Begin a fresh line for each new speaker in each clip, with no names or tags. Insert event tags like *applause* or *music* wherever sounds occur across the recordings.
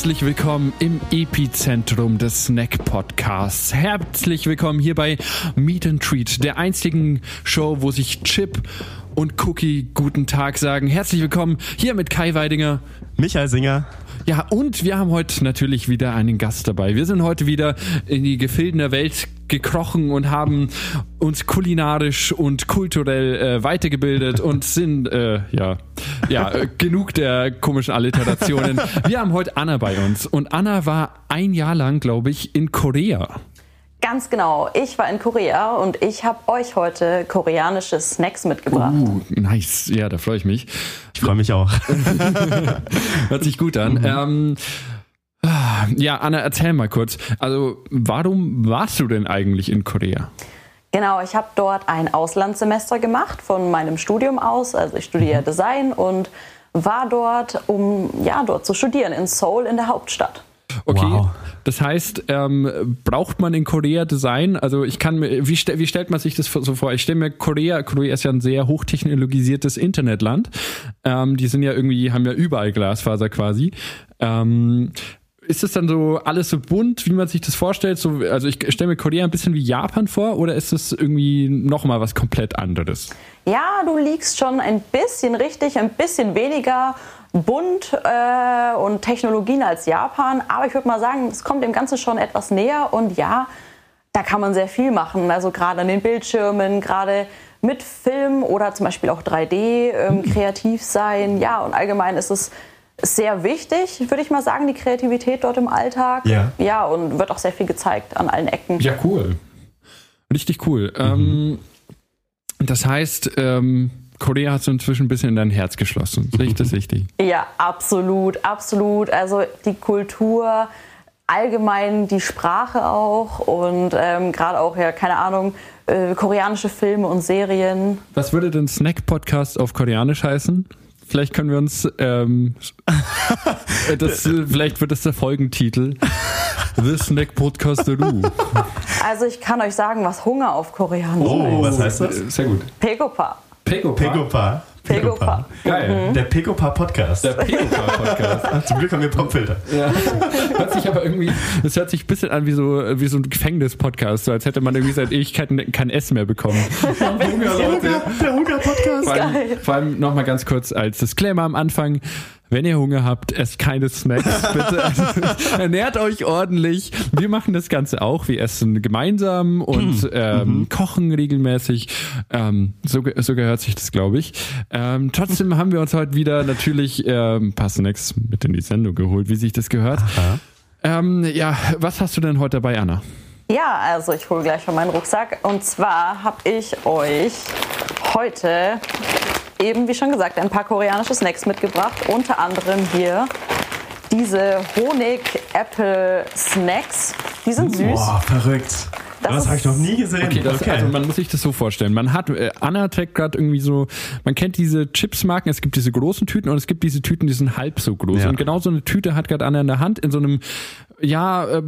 Herzlich willkommen im Epizentrum des Snack Podcasts. Herzlich willkommen hier bei Meet and Treat, der einzigen Show, wo sich Chip und Cookie guten Tag sagen. Herzlich willkommen hier mit Kai Weidinger.
Michael Singer.
Ja, und wir haben heute natürlich wieder einen Gast dabei. Wir sind heute wieder in die Gefilden der Welt gekrochen und haben uns kulinarisch und kulturell äh, weitergebildet *laughs* und sind, äh, ja, ja, äh, genug der komischen Alliterationen. *laughs* Wir haben heute Anna bei uns und Anna war ein Jahr lang, glaube ich, in Korea.
Ganz genau. Ich war in Korea und ich habe euch heute koreanische Snacks mitgebracht.
Uh, nice. Ja, da freue ich mich.
Ich freue mich auch. *laughs*
Hört sich gut an. Ähm, ah, ja, Anna, erzähl mal kurz. Also, warum warst du denn eigentlich in Korea?
Genau, ich habe dort ein Auslandssemester gemacht von meinem Studium aus. Also ich studiere Design und war dort, um ja dort zu studieren in Seoul in der Hauptstadt.
Okay,
Wow.
das heißt, ähm, braucht man in Korea Design? Also ich kann mir, wie, ste wie stellt man sich das so vor? Ich stelle mir Korea, Korea ist ja ein sehr hochtechnologisiertes Internetland. Ähm, die sind ja irgendwie, haben ja überall Glasfaser quasi. Ähm, ist es dann so alles so bunt, wie man sich das vorstellt? So, also ich stelle mir Korea ein bisschen wie Japan vor oder ist es irgendwie nochmal was komplett anderes?
Ja, du liegst schon ein bisschen richtig, ein bisschen weniger bunt äh, und Technologien als Japan. Aber ich würde mal sagen, es kommt dem Ganzen schon etwas näher. Und ja, da kann man sehr viel machen. Also gerade an den Bildschirmen, gerade mit Film oder zum Beispiel auch 3D ähm, kreativ sein. Ja, und allgemein ist es sehr wichtig, würde ich mal sagen, die Kreativität dort im Alltag.
Ja.
Ja, und wird auch sehr viel gezeigt an allen Ecken.
Ja, cool. Richtig cool. Ähm, das heißt, ähm, Korea hast du inzwischen ein bisschen in dein Herz geschlossen. Sehe ich das *laughs* richtig?
Ja, absolut, absolut. Also die Kultur, allgemein die Sprache auch und ähm, gerade auch, ja, keine Ahnung, äh, koreanische Filme und Serien.
Was würde denn Snack-Podcast auf Koreanisch heißen? Vielleicht können wir uns, ähm, äh, *laughs* das, vielleicht wird das der Folgentitel. The Snack Podcast Ru.
Also ich kann euch sagen, was Hunger auf Koreanisch
Oh,
heißt.
was heißt das?
Sehr gut.
Pekopa.
Pegopa.
Pegopa.
Geil.
Der Pegopa Podcast.
Der Pegopa Podcast. *laughs*
Zum Glück haben wir Popfilter.
Ja. Hört sich aber irgendwie, das hört sich ein bisschen an wie so, wie so ein Gefängnis-Podcast, so als hätte man irgendwie seit Ewigkeiten kein Essen mehr bekommen. Hunger, Leute.
Der Hunger Podcast.
Vor allem,
Geil.
vor allem nochmal ganz kurz als Disclaimer am Anfang. Wenn ihr Hunger habt, esst keine Snacks, *laughs* bitte. Ernährt euch ordentlich. Wir machen das Ganze auch. Wir essen gemeinsam und ähm, kochen regelmäßig. Ähm, so, so gehört sich das, glaube ich. Ähm, trotzdem haben wir uns heute wieder natürlich ähm, ein paar Snacks mit in die Sendung geholt, wie sich das gehört. Ähm, ja, was hast du denn heute dabei, Anna?
Ja, also ich hole gleich schon meinen Rucksack. Und zwar habe ich euch heute eben, wie schon gesagt, ein paar koreanische Snacks mitgebracht. Unter anderem hier diese Honig-Apple-Snacks. Die sind süß.
Boah, verrückt.
Das
Das, habe ich noch nie gesehen.
Okay, das, also man muss sich das so vorstellen. Man hat, äh, Anna trägt gerade irgendwie so, man kennt diese Chipsmarken, es gibt diese großen Tüten und es gibt diese Tüten, die sind halb so groß.
Ja.
Und genau so eine Tüte hat gerade Anna in der Hand in so einem, ja, äh,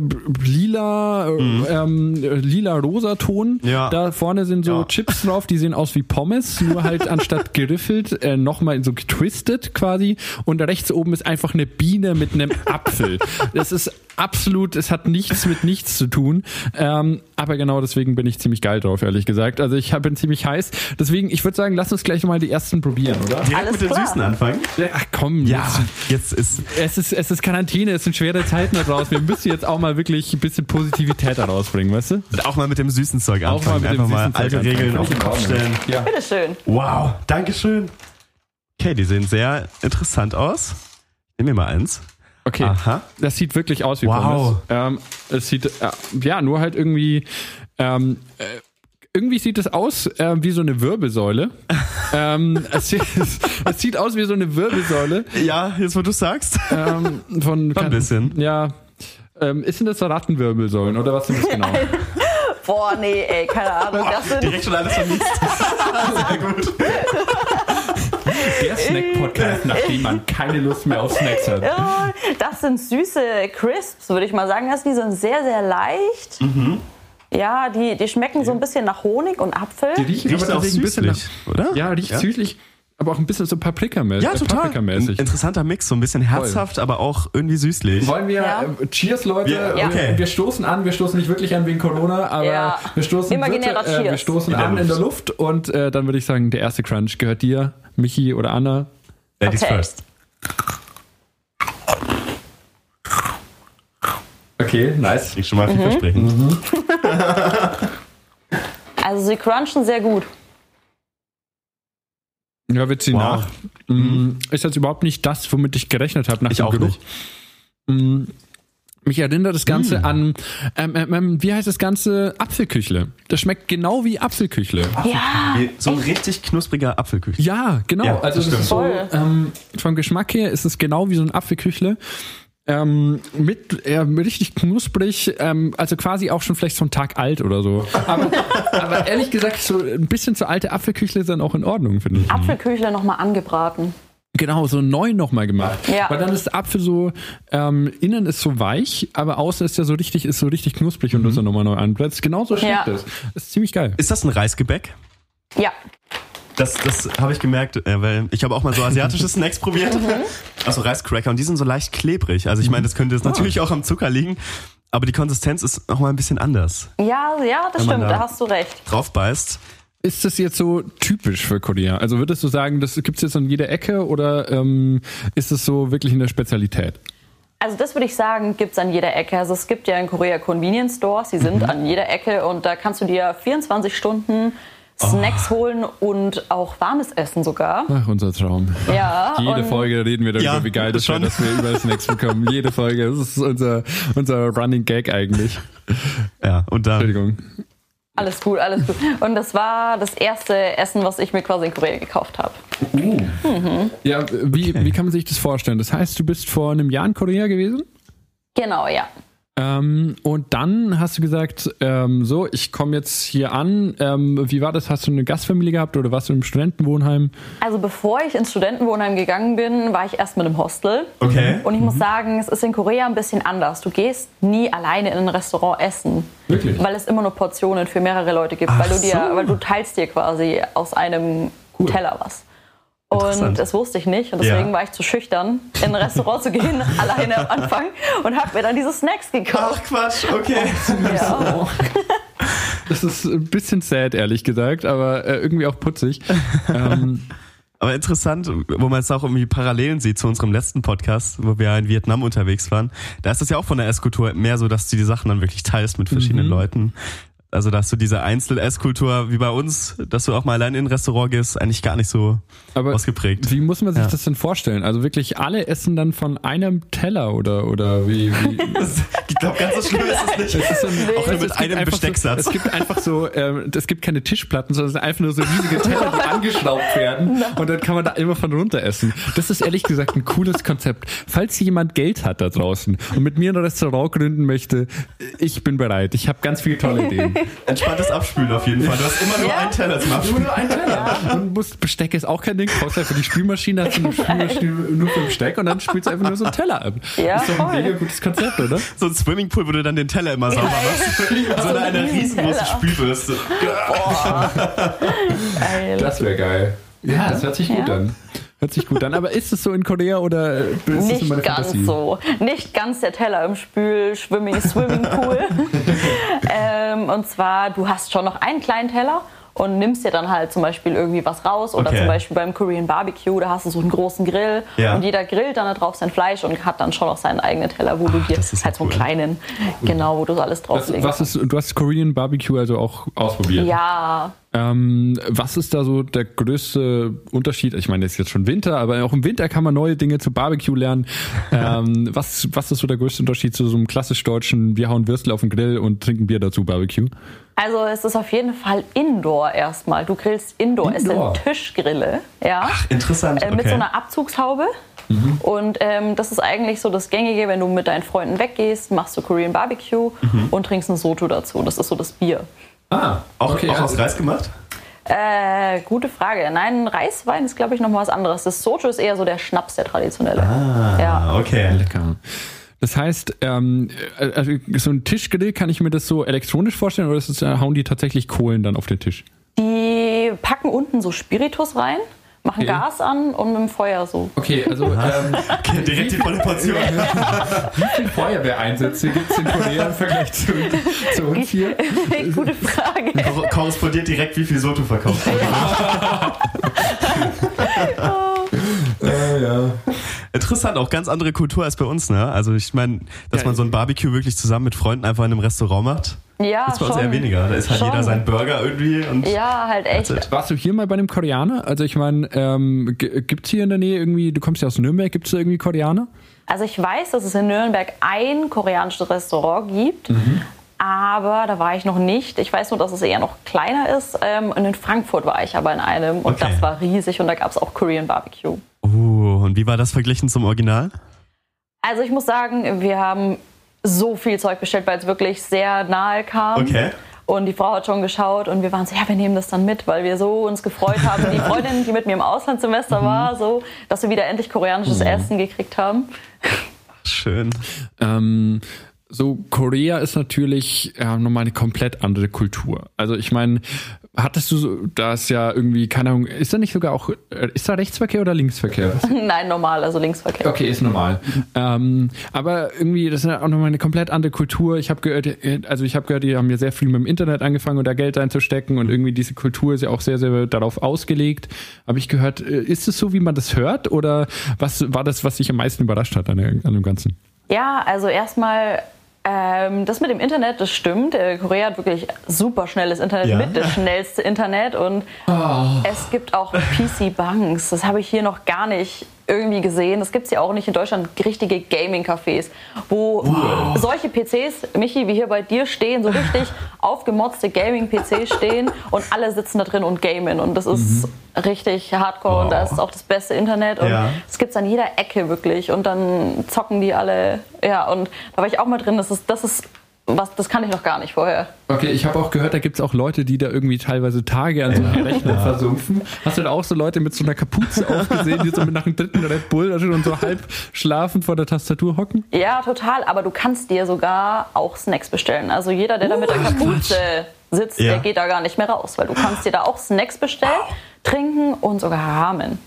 lila, äh, ähm, äh, lila-rosa Ton.
Mhm. Ja.
Da vorne sind so
Ja.
Chips drauf, die sehen aus wie Pommes, nur halt anstatt *laughs* geriffelt, äh, nochmal so getwistet quasi. Und rechts oben ist einfach eine Biene mit einem Apfel. *laughs* Das ist absolut, es hat nichts mit nichts zu tun. Ähm, aber genau deswegen bin ich ziemlich geil drauf, ehrlich gesagt. Also ich hab- bin ziemlich heiß. Deswegen, ich würde sagen, lass uns gleich mal die ersten probieren, oder?
Direkt
Alles
mit den
klar.
Süßen anfangen.
Ja, ach komm.
Ja, jetzt ist.
Es ist, es ist Quarantäne, es sind schwere Zeiten da draußen. Wir müssen jetzt auch mal wirklich ein bisschen Positivität da rausbringen, weißt du?
Auch mal mit dem süßen Zeug
Auch mal
anfangen.
mit dem
Einfach mal
süßen Zeug
alte
anfangen.
Regeln auf den Kopf stellen.
Ja.
Bitteschön.
Wow, Dankeschön. Okay, die sehen sehr interessant aus. Nehmen wir mal eins.
Okay.
Aha.
Das sieht wirklich aus wie
Wow.
Pommes. Ähm, es sieht, äh, ja, nur halt irgendwie, ähm, äh, irgendwie sieht es aus äh, wie so eine Wirbelsäule. *laughs* ähm, es, sieht, es sieht aus wie so eine Wirbelsäule
Ja, jetzt wo du sagst.
ähm, von
Ein bisschen.
Ja. Ähm, ist denn das Rattenwirbelsäulen oder was sind das genau? *laughs*
Boah, nee, ey, keine Ahnung. Das sind,
Direkt schon alles vermisst. *laughs* Sehr gut.
Der Snack-Podcast, nachdem man keine Lust mehr auf Snacks hat.
Ja, das sind süße Crisps, würde ich mal sagen. Also die sind sehr, sehr leicht. Ja, die, die schmecken so ein bisschen nach Honig und Apfel.
Die riechen
Riecht
aber
auch
bisschen nach,
süßlich, oder?
Ja, riecht
Ja?
süßlich. Aber auch ein bisschen so Paprikamäßig.
Ja, total.
Paprikamäßig.
Interessanter Mix, so ein bisschen herzhaft, aber auch irgendwie süßlich.
Wollen wir,
Ja.
äh, Cheers, Leute.
Ja,
Ja.
okay.
Wir, wir stoßen an, wir stoßen nicht wirklich an wegen Corona, aber
Ja.
wir stoßen,
Imaginärer
virtu- äh, wir stoßen
In der
an in der
Luft.
Und äh, dann würde ich sagen, der erste Crunch gehört dir, Michi oder Anna.
Ladies
Okay.
first.
Okay, nice.
Klingt schon mal
Mhm.
vielversprechend. *laughs*
Also sie crunchen sehr gut.
Ja, wir ziehen
Wow.
nach. Mm, Ist jetzt überhaupt nicht das, womit ich gerechnet habe nach
Ich
dem
auch
Geruch.
nicht.
Mm, Mich erinnert das Ganze
Mm.
an, ähm, ähm, ähm, wie heißt das Ganze? Apfelküchle. Das schmeckt genau wie Apfelküchle.
Ja,
So ein richtig knuspriger Apfelküchel.
Ja, genau.
Ja,
also
das
ist so, ähm, vom Geschmack her ist es genau wie so ein Apfelküchle. Ähm, mit äh, richtig knusprig, ähm, also quasi auch schon vielleicht so ein Tag alt oder so. Aber, aber ehrlich gesagt, so ein bisschen zu alte Apfelküchle ist dann auch in Ordnung, finde ich.
Apfelküchle nochmal angebraten.
Genau, so neu nochmal gemacht.
Ja.
Weil dann ist der Apfel so, ähm, innen ist so weich, aber außen ist der so richtig, ist so richtig knusprig und das dann nochmal neu anplatzt. Genauso schmeckt
Ja.
es. Das ist ziemlich geil.
Ist das ein Reisgebäck?
Ja,
Das, das habe ich gemerkt, äh, weil ich habe auch mal so asiatische Snacks probiert.
Mhm.
Also Reiscracker und die sind so leicht klebrig. Also ich meine, das könnte jetzt natürlich auch am Zucker liegen, aber die Konsistenz ist noch mal ein bisschen anders.
ja, ja, das
Wenn man
stimmt,
da-
da hast du recht.
Drauf beißt.
Ist das jetzt so typisch für Korea? Also würdest du sagen, das gibt's jetzt an jeder Ecke oder ähm, ist es so wirklich in der Spezialität?
Also das würde ich sagen, gibt's an jeder Ecke. Also es gibt ja in Korea Convenience Stores, die
Mhm.
sind an jeder Ecke und da kannst du dir 24 Stunden Snacks
Oh.
holen und auch warmes Essen sogar.
Ach, unser Traum.
Ja, *laughs*
Jede Folge reden wir darüber,
Ja,
wie geil das
schon.
wäre, dass wir über Snacks bekommen. Jede Folge. Das ist unser, unser Running Gag eigentlich.
Ja, und dann
Entschuldigung.
alles gut, alles gut. Und das war das erste Essen, was ich mir quasi in Korea gekauft habe.
Ja, wie, wie kann man sich das vorstellen? Das heißt, du bist vor einem Jahr in Korea gewesen?
Genau, ja.
Ähm, und dann hast du gesagt, ähm, so, ich komme jetzt hier an. Ähm, wie war das? Hast du eine Gastfamilie gehabt oder warst du im Studentenwohnheim?
Also bevor ich ins Studentenwohnheim gegangen bin, war ich erst mit einem Hostel.
Okay.
Und ich muss sagen, es ist in Korea ein bisschen anders. Du gehst nie alleine in ein Restaurant essen.
Wirklich?
Weil es immer nur Portionen für mehrere Leute gibt.
Ach
weil, du dir,
so.
weil du teilst dir quasi aus einem
Cool.
Teller was. Und das wusste ich nicht. Und deswegen
Ja.
war ich zu schüchtern, in ein Restaurant zu gehen, *laughs* alleine am Anfang. Und habe mir dann diese Snacks gekauft.
Ach Quatsch, okay.
Ja.
Das ist ein bisschen sad, ehrlich gesagt, aber äh, irgendwie auch putzig. *laughs* ähm,
Aber interessant, wo man jetzt auch irgendwie Parallelen sieht zu unserem letzten Podcast, wo wir in Vietnam unterwegs waren. Da ist es ja auch von der Esskultur mehr so, dass du die Sachen dann wirklich teilst mit verschiedenen
Mhm.
Leuten. Also, dass du diese Einzel-Esskultur wie bei uns, dass du auch mal allein in ein Restaurant gehst, eigentlich gar nicht so
aber
ausgeprägt.
wie muss man sich
Ja.
das denn vorstellen? Also wirklich alle essen dann von einem Teller oder, oder wie? wie? *laughs*
Ich glaube, ganz so schlimm ist es nicht.
Es ist ein,
Auch nur mit
gibt
einem
einfach
Bestecksatz.
So, es gibt einfach so, ähm, es gibt keine Tischplatten, sondern es sind einfach nur so riesige Teller, die *laughs* angeschraubt werden und dann kann man da immer von runter essen. Das ist ehrlich gesagt ein cooles Konzept. Falls jemand Geld hat da draußen und mit mir ein Restaurant gründen möchte, ich bin bereit. Ich habe ganz viele tolle Ideen. *laughs*
Entspanntes Abspülen auf jeden Fall. Du hast immer nur
Ja.
einen Teller zum Abspülen.
Nur ein Teller. Und musst, Besteck ist auch kein Ding. Brauchst einfach die Spülmaschine, hast du eine Spülmaschine nur für Besteck und dann spülst du einfach nur so einen Teller ab.
Ja,
ist doch ein
voll.
mega gutes Konzept, oder?
So ein Swimmingpool, wo du dann den Teller immer sauber machst. So eine, eine riesengroße. Spülbürste.
Geil.
Das wäre geil. Ja, das hört sich gut
Ja.
an. Hört sich gut an. Aber ist es so in Korea oder ist es nur
Nicht
meine
ganz
Fantasie?
so. Nicht ganz der Teller im Spül, Swimming, Swimmingpool. *laughs* ähm, und zwar, du hast schon noch einen kleinen Teller und nimmst dir dann halt zum Beispiel irgendwie was raus. Oder
Okay.
zum Beispiel beim Korean Barbecue, da hast du so einen großen Grill
Ja.
und jeder grillt dann da drauf sein Fleisch und hat dann schon noch seinen eigenen Teller, wo du dir
das ist ja
halt so einen
cool.
kleinen, genau, wo du so alles
Was,
drauflegst.
was ist, du hast Korean Barbecue also auch ausprobiert.
Ja,
Ähm, was ist da so der größte Unterschied? Ich meine, es ist jetzt schon Winter, aber auch im Winter kann man neue Dinge zu Barbecue lernen. *laughs* Ähm, was, was ist so der größte Unterschied zu so einem klassisch deutschen, wir hauen Würstel auf den Grill und trinken Bier dazu Barbecue?
also es ist auf jeden Fall Indoor erstmal. Du grillst Indoor.
Indoor?
Es sind Tischgrille. Ja.
Interessant.
Äh, mit
okay.
so einer Abzugshaube. Und ähm, das ist eigentlich so das Gängige, wenn du mit deinen Freunden weggehst, machst du Korean Barbecue und trinkst ein Soto dazu. Das ist so das Bier.
Ah,
auch,
okay.
auch aus
also-
Reis gemacht?
Äh, gute Frage. Nein, Reiswein ist, glaube ich, noch mal was anderes. Das Soto ist eher so der Schnaps, der traditionelle. Ja.
Ah, okay.
Lecker. Das heißt, ähm, äh, also so ein Tischgrill, kann ich mir das so elektronisch vorstellen oder ist es, äh, hauen die tatsächlich Kohlen dann auf den Tisch?
Die packen unten so Spiritus rein, machen
Okay.
Gas an und mit dem Feuer so.
Okay, also ähm, *laughs*
Okay, direkt die volle Portion. *laughs*
wie viele Feuerwehreinsätze gibt es in Korea im Vergleich zu, zu uns hier?
Gute Frage. *laughs*
Kor- Korrespondiert direkt, wie viel Soto verkauft wurde.
Äh, ja.
Interessant, auch ganz andere Kultur als bei uns, ne? Also ich meine, dass
Ja,
man so ein Barbecue wirklich zusammen mit Freunden einfach in einem Restaurant macht,
Ja,
ist bei uns
schon.
eher weniger. Da ist halt
Schon.
jeder sein Burger irgendwie und
Ja, halt echt.
Warst du hier mal bei einem Koreaner? Also ich meine, ähm, gibt es hier in der Nähe irgendwie, du kommst ja aus Nürnberg, gibt es da irgendwie Koreaner?
Also ich weiß, dass es in Nürnberg ein koreanisches Restaurant gibt,
Mhm.
aber da war ich noch nicht. Ich weiß nur, dass es eher noch kleiner ist. Ähm, Und in Frankfurt war ich aber in einem und
Okay.
das war riesig und da gab es auch Korean Barbecue.
Uh, und wie war das verglichen zum Original?
Also ich muss sagen, wir haben so viel Zeug bestellt, weil es wirklich sehr nahe kam.
Okay.
Und die Frau hat schon geschaut und wir waren so, ja, wir nehmen das dann mit, weil wir so uns gefreut haben. Die *laughs* Freundin, die mit mir im Auslandssemester
Mhm.
war, so, dass wir wieder endlich koreanisches Essen gekriegt haben.
Schön.
Ähm, so Korea ist natürlich äh, nochmal eine komplett andere Kultur. Also ich meine, hattest du so, da ist ja irgendwie, keine Ahnung, ist da nicht sogar auch, äh, ist da Rechtsverkehr oder Linksverkehr? *laughs*
Nein, normal, also Linksverkehr.
Okay, ist normal. ähm, aber irgendwie, das ist ja auch nochmal eine komplett andere Kultur. Ich habe gehört, also ich habe gehört, die haben ja sehr viel mit dem Internet angefangen und da Geld reinzustecken und irgendwie diese Kultur ist ja auch sehr, sehr darauf ausgelegt. Habe ich gehört, äh, ist es so, wie man das hört oder was war das, was dich am meisten überrascht hat an, an dem Ganzen?
Ja, also erstmal, ähm, das mit dem Internet, das stimmt. Äh, Korea hat wirklich super schnelles Internet,
Ja.
mit das schnellste Internet. Und es gibt auch PC-Banks. Das habe ich hier noch gar nicht irgendwie gesehen. Das gibt es ja auch nicht in Deutschland. Richtige Gaming-Cafés, wo solche PCs, Michi, wie hier bei dir stehen, so richtig *laughs* aufgemotzte Gaming-PCs stehen und alle sitzen da drin und gamen. Und das ist richtig hardcore und da ist auch das beste Internet. Und
Ja.
es gibt an jeder Ecke wirklich und dann zocken die alle. Ja, und da war ich auch mal drin. Das ist, das ist was, das kann ich noch gar nicht vorher.
Okay, ich habe auch gehört, da gibt es auch Leute, die da irgendwie teilweise Tage an so einem Rechner versumpfen. Hast du da auch so Leute mit so einer Kapuze *laughs* aufgesehen, die so mit nach dem dritten Red Bull da schon und so halb schlafend vor der Tastatur hocken?
Ja, total. Aber du kannst dir sogar auch Snacks bestellen. Also jeder, der da mit der Kapuze sitzt,
Ja.
der geht da gar nicht mehr raus, weil du kannst dir da auch Snacks bestellen, trinken und sogar Ramen.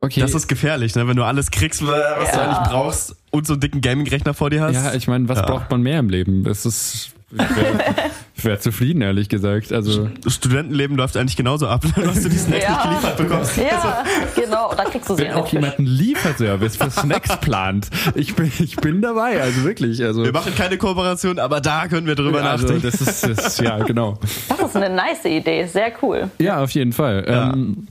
Okay.
Das ist gefährlich, ne? wenn du alles kriegst, was du
Ja.
eigentlich brauchst und so einen dicken Gaming-Rechner vor dir hast.
ja, ich meine, was
Ja.
braucht man mehr im Leben? Das ist. Ich wäre wär zufrieden, ehrlich gesagt. Also.
Das Studentenleben läuft eigentlich genauso ab, *laughs* dass du die Snacks
Ja.
nicht geliefert bekommst.
Ja, genau. Da kriegst du sie
Wenn auch jemand einen Lieferservice für Snacks plant, ich bin, ich bin dabei, also wirklich. Also,
Wir machen keine Kooperation, aber da können wir drüber
also
nachdenken.
das ist, das, ist- ja, genau.
Das ist eine nice Idee. Sehr cool.
Ja, auf jeden Fall.
Ja.
Ähm,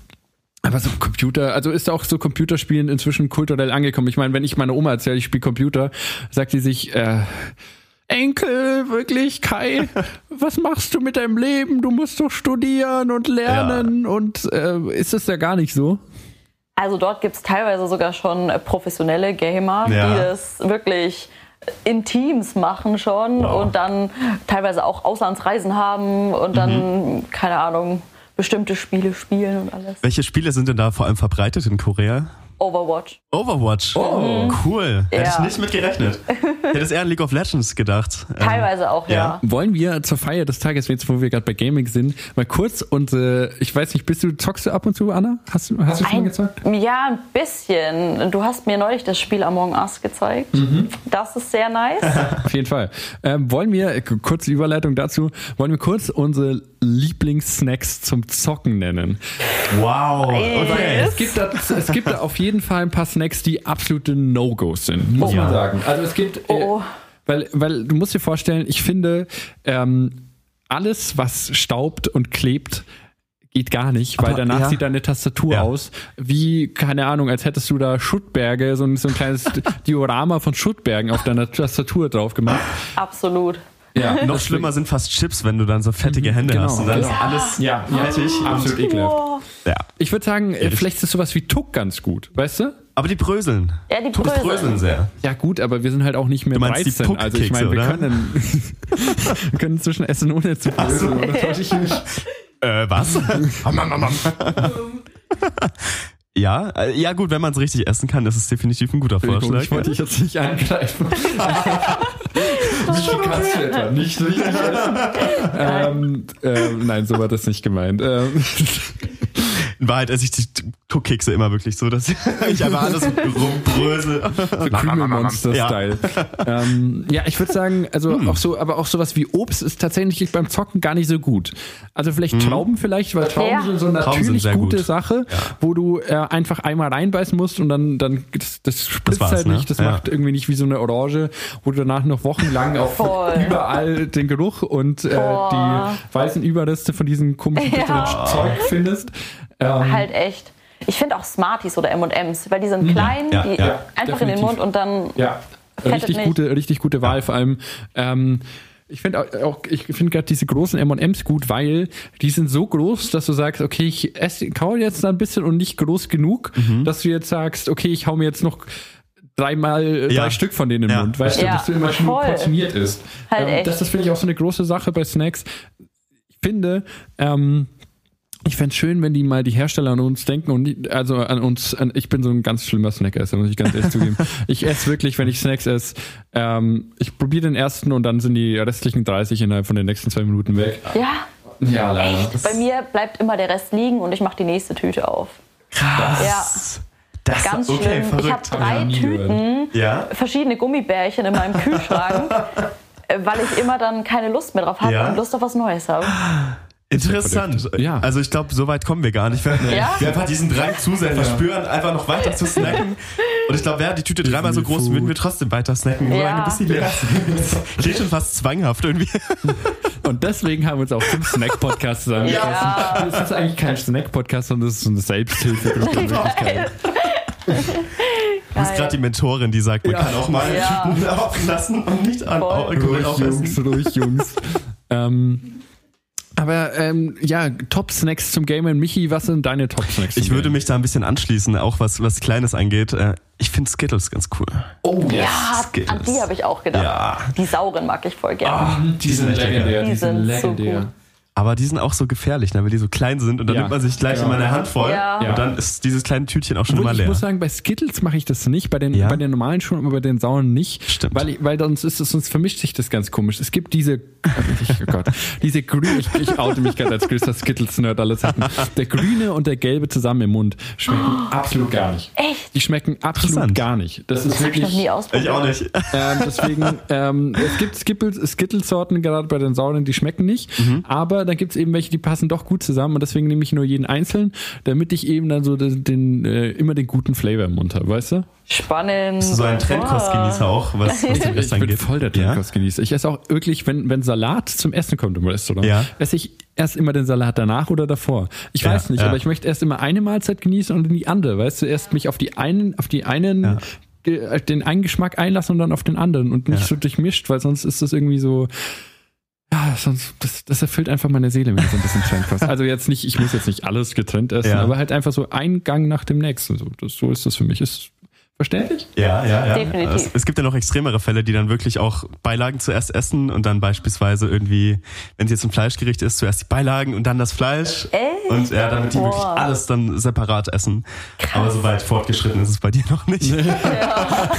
aber so Computer, also ist auch so Computerspielen inzwischen kulturell angekommen. Ich meine, wenn ich meiner Oma erzähle, ich spiele Computer, sagt die sich, äh, Enkel, wirklich, Kai, *laughs* was machst du mit deinem Leben? Du musst doch studieren und lernen und äh, ist das ja gar nicht so?
Also dort gibt es teilweise sogar schon professionelle Gamer,
Ja.
die das wirklich in Teams machen schon
Wow.
und dann teilweise auch Auslandsreisen haben und dann,
Mhm.
keine Ahnung, bestimmte Spiele spielen und alles.
Welche Spiele sind denn da vor allem verbreitet in Korea?
Overwatch.
Overwatch. Oh, cool. Hätte ich
Ja.
nicht mit gerechnet. Hätte es eher an League of Legends gedacht. Ähm,
Teilweise auch,
ja.
ja.
Wollen wir zur Feier des Tages, jetzt wo wir gerade bei Gaming sind, mal kurz unsere, ich weiß nicht, bist du, zockst du ab und zu, Anna? Hast, du- hast du schon mal
Ein,
gezockt?
ja, ein bisschen. Du hast mir neulich das Spiel Among Us gezeigt.
Mhm.
Das ist sehr nice. *laughs*
Auf jeden Fall. Ähm, wollen wir, äh, kurze Überleitung dazu, wollen wir kurz unsere Lieblingssnacks zum Zocken nennen?
Wow. Okay.
Es gibt, da, es gibt da auf jeden Fall ein paar Snacks, die absolute No-Gos sind, muss man sagen. Also es gibt, äh,
Oh.
weil, weil du musst dir vorstellen, ich finde, ähm, alles, was staubt und klebt, geht gar nicht, weil
Aber,
danach
ja.
sieht deine Tastatur
Ja.
aus wie, keine Ahnung, als hättest du da Schuttberge, so ein, so ein kleines *laughs* Diorama von Schuttbergen auf deiner Tastatur drauf gemacht.
Absolut.
Ja,
Noch schlimmer sind fast Chips, wenn du dann so fettige Hände
Genau,
hast. Und dann
genau.
ist alles
Ja,
fettig.
absolut ekelhaft.
Ja.
Ich würde sagen, äh, vielleicht ist sowas wie Tuck ganz gut, weißt du?
Aber die bröseln.
Ja, die Bröseln.
bröseln sehr.
Ja gut, aber wir sind halt auch nicht mehr
Du meinst die
13. Also ich meine, wir
oder?
können, *laughs* wir können zwischen Essen ohne zu bröseln. oder? *laughs* Täusche ich mich?
Äh, was? *laughs* ja, äh, ja gut, wenn man es richtig essen kann, ist es definitiv ein guter Vorschlag.
Ich wollte dich jetzt nicht angreifen. Etwa nicht richtig *laughs* essen? ähm, ähm, nein, so war das nicht gemeint. Ähm,
In Wahrheit esse ich die Schokokekse immer wirklich so, dass *laughs* ich einfach alles rumbrösel.
So Krümelmonster-Style. Ja. Ähm, ja, ich würde sagen, also hm. auch so, aber auch sowas wie Obst ist tatsächlich beim Zocken gar nicht so gut. Also vielleicht hm. Trauben vielleicht, weil Trauben ja. sind so eine natürlich gute gut. Sache, ja. wo du äh, einfach einmal reinbeißen musst und dann, dann das, das splitzt das halt ne? nicht, das macht irgendwie nicht wie so eine Orange, wo du danach noch wochenlang *laughs* auf überall den Geruch und äh, die weißen Überreste von diesem komischen Zeug findest.
Ähm, halt echt. Ich finde auch Smarties oder M&M's, weil die sind klein, ja, die ja, einfach definitiv. in den Mund und dann
ja. richtig gute, richtig gute Wahl. Vor allem ähm, ich finde auch, ich finde gerade diese großen M&M's gut, weil die sind so groß, dass du sagst, okay, ich esse, kaue jetzt da ein bisschen und nicht groß genug, mhm. dass du jetzt sagst, okay, ich hau mir jetzt noch dreimal ja. drei Stück von denen im ja. Mund, weißt ja. du, dass du immer schon portioniert isst. Halt ähm, das ist, finde ich, auch so eine große Sache bei Snacks. Ich finde, ähm, ich fände es schön, wenn die mal die Hersteller an uns denken und die, also an uns, an, ich bin so ein ganz schlimmer Snackesser, muss ich ganz ehrlich zugeben. *laughs* Ich esse wirklich, wenn ich Snacks esse, ähm, ich probiere den ersten und dann sind die restlichen 30 innerhalb von den nächsten zwei Minuten weg.
Ja. Ja, leider. Echt? Bei mir bleibt immer der Rest liegen und ich mache die nächste Tüte auf.
Krass.
Ja. Das Ganz okay, schlimm. Verrückt. Ich habe drei ja, Tüten, ja? verschiedene Gummibärchen in meinem Kühlschrank, *laughs* weil ich immer dann keine Lust mehr drauf habe ja? und Lust auf was Neues habe.
Interessant. Ja. Also ich glaube, so weit kommen wir gar nicht. Wir, ja? *laughs* einfach diesen Drang zu sehr verspüren, einfach noch weiter zu snacken. Und ich glaube, wäre die Tüte dreimal so groß, würden wir trotzdem weiter snacken. Ja. Solange bis sie leer ist. Klingt schon fast zwanghaft irgendwie. *laughs*
Und deswegen haben wir uns auch zum Snack-Podcast zusammengeschlossen. Ja. Das ist eigentlich kein Snack-Podcast, sondern das ist so eine Selbsthilfegruppe. *laughs*
Du bist gerade die Mentorin, die sagt, man ja. kann auch mal ja. Tüten laufen lassen und nicht an Alkohol
Ruhig, Jungs, ruhig, Jungs. ähm, aber ähm, ja, Top-Snacks zum Game Michi, was sind deine Top-Snacks?
Ich würde Game? mich da ein bisschen anschließen, auch was, was Kleines angeht. Äh, ich finde Skittles ganz cool.
Oh yes. ja, Skittles. an die habe ich auch gedacht. Ja. Die sauren mag ich voll gerne.
Oh, die, die sind legendär.
Die, die sind, sind legendär. So
aber die sind auch so gefährlich, ne, weil die so klein sind und dann ja. nimmt man sich gleich ja. immer eine Hand voll ja. und dann ist dieses kleine Tütchen auch schon Obwohl, mal leer.
Ich muss sagen, bei Skittles mache ich das nicht, bei den, ja. bei den normalen schon, aber bei den sauren nicht.
Stimmt.
Weil, ich, weil sonst ist es, sonst vermischt sich das ganz komisch. Es gibt diese, *laughs* oh Gott, diese grüne, ich, ich oute mich gerade als größter Skittles-Nerd aller Zeiten. Der grüne und der gelbe zusammen im Mund schmecken oh. absolut gar nicht.
Echt?
Die schmecken absolut gar nicht. Das, das ist wirklich.
Ich noch nie ausprobiert.
Ich auch nicht.
Ähm, deswegen, ähm, es gibt Skittles-Sorten, gerade bei den sauren, die schmecken nicht. Mhm. Aber dann gibt es eben welche, die passen doch gut zusammen und deswegen nehme ich nur jeden einzeln, damit ich eben dann so den, den äh, immer den guten Flavor im Mund habe, weißt du?
Spannend.
Bist du so ein Trendkostgenießer auch, was, was *laughs*
du Ich bin voll der Trendkostgenießer. Ich esse auch wirklich, wenn, wenn Salat zum Essen kommt im Restaurant, ja. esse ich erst immer den Salat danach oder davor. Ich weiß ja, nicht, ja. aber ich möchte erst immer eine Mahlzeit genießen und die andere, weißt du, erst mich auf die einen, auf die einen ja den einen Geschmack einlassen und dann auf den anderen und nicht ja. so durchmischt, weil sonst ist das irgendwie so, ja, sonst, das, das erfüllt einfach meine Seele, wenn ich so ein bisschen Trendkost. Also jetzt nicht, ich muss jetzt nicht alles getrennt essen, ja. aber halt einfach so ein Gang nach dem nächsten. So, das, so ist das für mich. Ist Verständlich?
Ja, ja, ja.
Definitiv.
Es, es, gibt ja noch extremere Fälle, die dann wirklich auch Beilagen zuerst essen und dann beispielsweise irgendwie, wenn es jetzt ein Fleischgericht ist, zuerst die Beilagen und dann das Fleisch.
Echt?
Und ja, damit die Boah. wirklich alles dann separat essen. Krass. Aber so weit fortgeschritten ist es bei dir noch nicht.
Ja.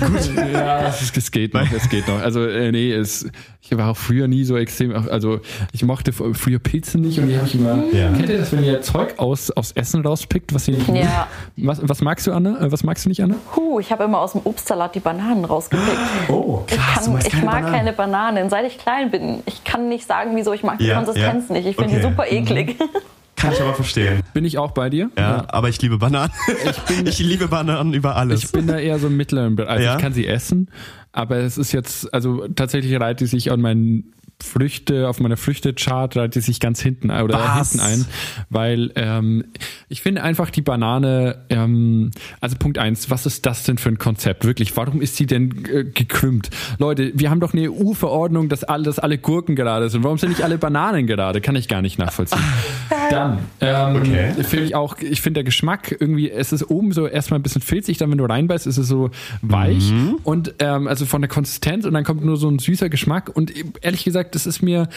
*laughs* Gut. Ja, es, es, geht noch, es geht noch. Also, äh, nee, es, ich war auch früher nie so extrem, also ich mochte früher Pilze nicht und die habe ich immer. Ja. Kennt ihr das, wenn ihr Zeug aus, aus Essen rauspickt, was ihr nicht
ja.
was, was magst du, Anne? Äh, was magst du nicht, Anne?
Huh, ich habe immer aus dem Obstsalat die Bananen rausgepickt. *gasps*
Oh, krass,
ich, kann, ich keine mag Bananen. keine Bananen. Seit ich klein bin, ich kann nicht sagen, wieso ich mag die ja, Konsistenz nicht. Ich finde okay. die super eklig. Mhm. *laughs*
Kann ich aber verstehen.
Bin ich auch bei dir?
Ja, ja. aber ich liebe Bananen. Ich, bin, *laughs* ich liebe Bananen über alles.
Ich bin da eher so im mittleren Bereich. Also ja? ich kann sie essen, aber es ist jetzt, also tatsächlich reiht die sich an meinen Früchte, auf meiner Früchtechart reiht die sich ganz hinten ein oder Was? hinten ein, weil ähm, ich finde einfach die Banane, ähm, also Punkt eins, was ist das denn für ein Konzept? Wirklich, warum ist sie denn äh, gekrümmt? Leute, wir haben doch eine EU-Verordnung, dass alle, dass alle Gurken gerade sind. Warum sind nicht alle Bananen gerade? Kann ich gar nicht nachvollziehen. *laughs* Dann ähm, okay. finde ich auch, ich finde der Geschmack irgendwie, es ist oben so erstmal ein bisschen filzig, dann wenn du reinbeißt, ist es so weich mhm. und ähm, also von der Konsistenz und dann kommt nur so ein süßer Geschmack und ehrlich gesagt das ist mir,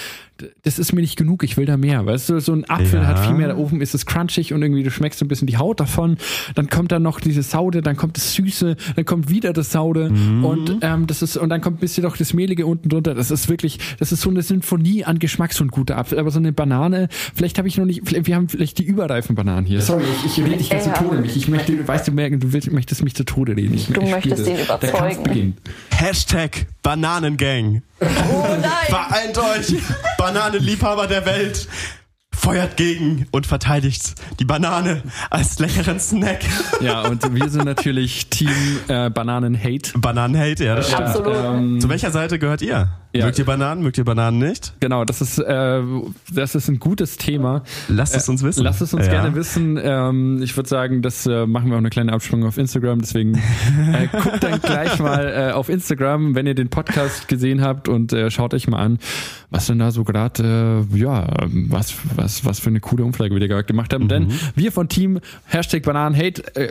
das ist mir nicht genug, ich will da mehr. Weißt du, so ein Apfel ja. hat viel mehr, da oben ist es crunchig und irgendwie du schmeckst so ein bisschen die Haut davon. Dann kommt da noch diese Saude, dann kommt das Süße, dann kommt wieder das Saude mhm. und ähm, das ist, und dann kommt ein bisschen doch das Mehlige unten drunter. Das ist wirklich, das ist so eine Sinfonie an Geschmack, so ein guter Apfel. Aber so eine Banane, vielleicht habe ich noch nicht, wir haben vielleicht die überreifen Bananen hier. Sorry, ich, ich rede dich ganz zu Tode mich. Ich möchte, weißt du, merken, du willst, möchtest mich zu Tode reden. Ich,
du ich möchtest ihn überzeugen.
Hashtag Bananengang. Oh nein. Vereint euch, *laughs* Bananenliebhaber der Welt feuert gegen und verteidigt die Banane als leckeren Snack.
Ja, und wir sind natürlich Team äh, Bananen-Hate.
Bananen-Hate, ja, das stimmt. Absolut. Ähm, Zu welcher Seite gehört ihr? Ja. Mögt ihr Bananen, mögt ihr Bananen nicht?
Genau, das ist, äh, das ist ein gutes Thema.
Lasst es uns wissen.
Äh, lasst es uns ja. gerne wissen. Ähm, ich würde sagen, das äh, machen wir auch eine kleine Absprung auf Instagram. Deswegen äh, guckt dann gleich *laughs* mal äh, auf Instagram, wenn ihr den Podcast gesehen habt und äh, schaut euch mal an, was denn da so gerade, äh, ja, was, was, was für eine coole Umfrage wir da gerade gemacht haben. Mhm. Denn wir von Team Hashtag Bananenhate, äh,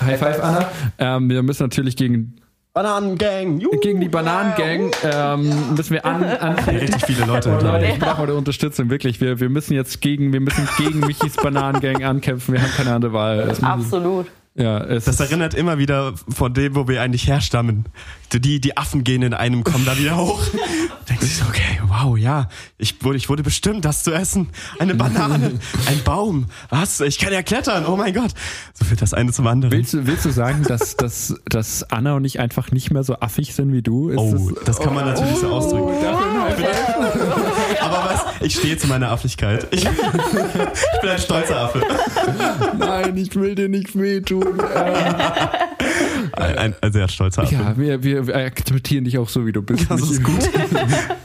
High Five Anna, ähm, wir müssen natürlich gegen
Bananengang.
Juhu. Gegen die Bananengang ähm, müssen wir an, an
richtig viele Leute.
Leute, ich brauche eure Unterstützung wirklich. Wir, wir müssen jetzt gegen wir müssen gegen *laughs* Michis Bananengang ankämpfen. Wir haben keine andere Wahl.
Absolut.
Ja,
es das erinnert immer wieder von dem, wo wir eigentlich herstammen. Die, die Affen gehen in einem, kommen da wieder hoch. *laughs* Denkst du so, okay, wow, ja, ich wurde, ich wurde bestimmt, das zu essen. Eine Banane, ein Baum, was? Ich kann ja klettern, oh mein Gott. So wird das eine zum anderen.
Willst du, willst du sagen, dass, dass, dass Anna und ich einfach nicht mehr so affig sind wie du?
Ist oh, das, das kann man natürlich oh, so ausdrücken. Was, ich stehe zu meiner Affigkeit. Ich, ich bin ein stolzer Affe.
Nein, ich will dir nicht wehtun.
Ein, ein, sehr stolzer Affe.
Ja, wir, wir akzeptieren dich auch so, wie du bist.
Das ist gut.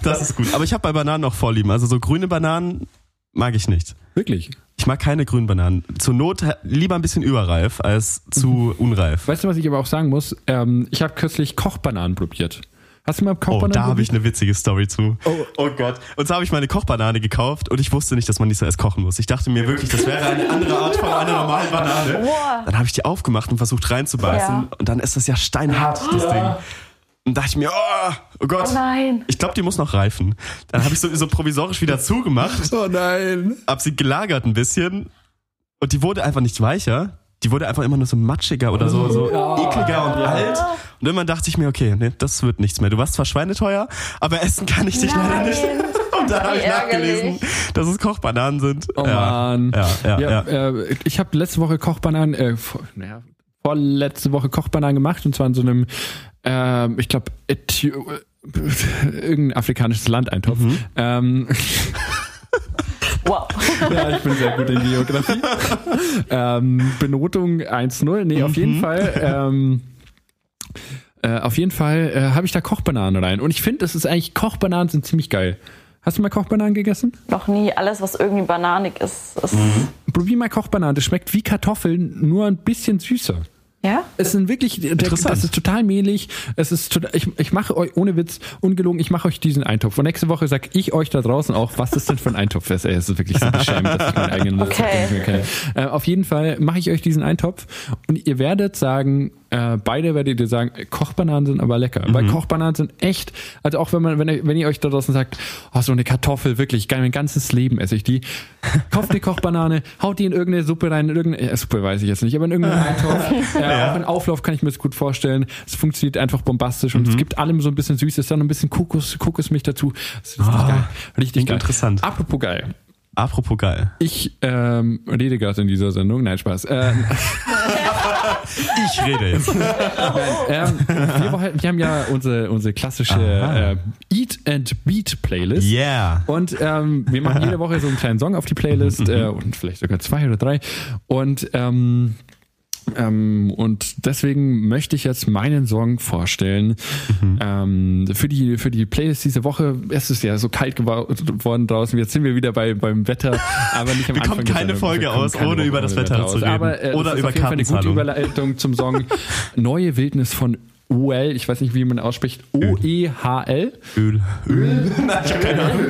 Das ist gut. Aber ich habe bei Bananen auch Vorlieben. Also so grüne Bananen mag ich nicht.
Wirklich?
Ich mag keine grünen Bananen. Zur Not lieber ein bisschen überreif als zu mhm. unreif.
Weißt du, was ich aber auch sagen muss? Ähm, ich habe kürzlich Kochbananen probiert. Hast du mal
Kochbananen? Oh, da habe ich eine witzige Story zu. Oh, oh Gott. Und zwar habe ich meine Kochbanane gekauft und ich wusste nicht, dass man nicht so erst kochen muss. Ich dachte mir wirklich, das wäre eine andere Art von einer normalen Banane. Dann habe ich die aufgemacht und versucht reinzubeißen ja. und dann ist das ja steinhart, das Ding. Und dachte ich mir, oh, oh Gott. Oh nein. Ich glaube, die muss noch reifen. Dann habe ich so, so provisorisch wieder zugemacht.
Oh nein.
Hab sie gelagert ein bisschen und die wurde einfach nicht weicher die wurde einfach immer nur so matschiger oder so, so ja. ekliger und ja. alt. Und irgendwann dachte ich mir, okay, nee, das wird nichts mehr. Du warst zwar schweineteuer, aber essen kann ich dich Nein. leider nicht. *laughs* Und dann habe ich nachgelesen, dass es Kochbananen sind.
Oh ja. Mann. Ja, ja, ja. Äh, ich habe letzte Woche Kochbananen, äh, vor, naja, vorletzte Woche Kochbananen gemacht und zwar in so einem, äh, ich glaube, *laughs* irgendein afrikanisches Landeintopf. Mhm. Ähm, *laughs* Wow. *laughs* Ja, ich bin sehr gut in Geografie. *laughs* ähm, Benotung 1-0. Nee, mhm. auf jeden mhm. Fall. Ähm, äh, auf jeden Fall äh, habe ich da Kochbananen rein. Und ich finde, das ist eigentlich, Kochbananen sind ziemlich geil. Hast du mal Kochbananen gegessen?
Noch nie. Alles, was irgendwie bananig ist. ist mhm.
Probier mal Kochbananen. Das schmeckt wie Kartoffeln, nur ein bisschen süßer.
Ja?
Es sind wirklich, das ist total mehlig. Es ist total, ich, ich mache euch, ohne Witz, ungelogen, ich mache euch diesen Eintopf. Und nächste Woche sag ich euch da draußen auch, was das denn für ein Eintopf ist. Ey, es ist wirklich so beschämend, dass ich meinen eigenen okay. Rezept Äh, auf jeden Fall mache ich euch diesen Eintopf und ihr werdet sagen, äh, beide werdet ihr sagen, Kochbananen sind aber lecker. Mhm. Weil Kochbananen sind echt, also auch wenn man, wenn ihr, wenn ihr euch da draußen sagt, oh, so eine Kartoffel, wirklich, geil, mein ganzes Leben esse ich die. *laughs* Kauft eine Kochbanane, haut die in irgendeine Suppe rein, in irgendeine, äh, Suppe weiß ich jetzt nicht, aber in irgendeinen *laughs* Eintopf. Äh, ja. Auch in Auflauf kann ich mir das gut vorstellen. Es funktioniert einfach bombastisch und mhm. es gibt allem so ein bisschen Süßes, dann ein bisschen Kokos, Kokosmilch dazu. Das ist richtig oh, geil. Richtig geil.
Interessant.
Apropos geil.
Apropos geil.
Ich ähm, rede gerade in dieser Sendung. Nein, Spaß. Ähm, *laughs*
ich rede jetzt. *laughs*
ähm, wir, wir, haben ja unsere, unsere klassische äh, Eat and Beat Playlist.
Yeah.
Und ähm, wir machen jede Woche so einen kleinen Song auf die Playlist *laughs* mhm. äh, und vielleicht sogar zwei oder drei. Und ähm, ähm, und deswegen möchte ich jetzt meinen Song vorstellen. Mhm. Ähm, für, die, für die Playlist diese Woche. Es ist ja so kalt geworden draußen. Jetzt sind wir wieder bei, beim Wetter, aber nicht am
wir
Anfang.
Kommen keine Folge aus, ohne Woche über das Wetter, Wetter zu reden.
Aber, äh,
Oder
über
Kartenzahlung.
eine gute Überleitung zum Song Neue Wildnis von OL, ich weiß nicht, wie man ausspricht, O-E-H-L.
Öl. Öl? Nein, ich habe keine Ahnung.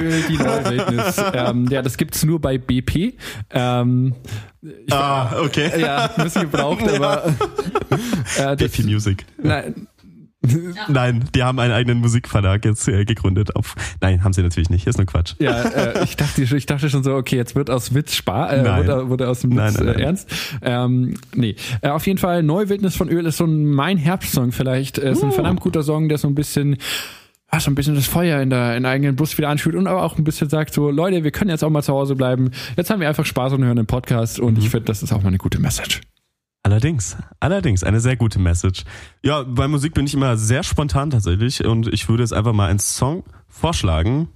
Öl, die neue Wildnis. Ähm, ja, das gibt's nur bei BP. Ähm,
ah, okay.
Ja, ein bisschen gebraucht, aber. *laughs*
Äh, BP Music.
Nein,
ja. Nein, die haben einen eigenen Musikverlag jetzt äh, gegründet. Auf, nein, haben sie natürlich nicht. Ist nur Quatsch.
Ja, äh, ich dachte, ich dachte schon so, okay, jetzt wird aus Witz Spar, äh, nein. wurde, wurde aus dem Witz nein, nein, äh, ernst. Ähm, nee, äh, auf jeden Fall Neuwildnis von Öl ist so ein mein Herbstsong vielleicht. Äh, ist ein uh. verdammt guter Song, der so ein bisschen ah, so ein bisschen das Feuer in der, in der eigenen Brust wieder anspült und aber auch ein bisschen sagt so, Leute, wir können jetzt auch mal zu Hause bleiben. Jetzt haben wir einfach Spaß und hören den Podcast und mhm. ich finde, das ist auch mal eine gute Message.
Allerdings, allerdings, eine sehr gute Message. Ja, bei Musik bin ich immer sehr spontan tatsächlich und ich würde jetzt einfach mal einen Song vorschlagen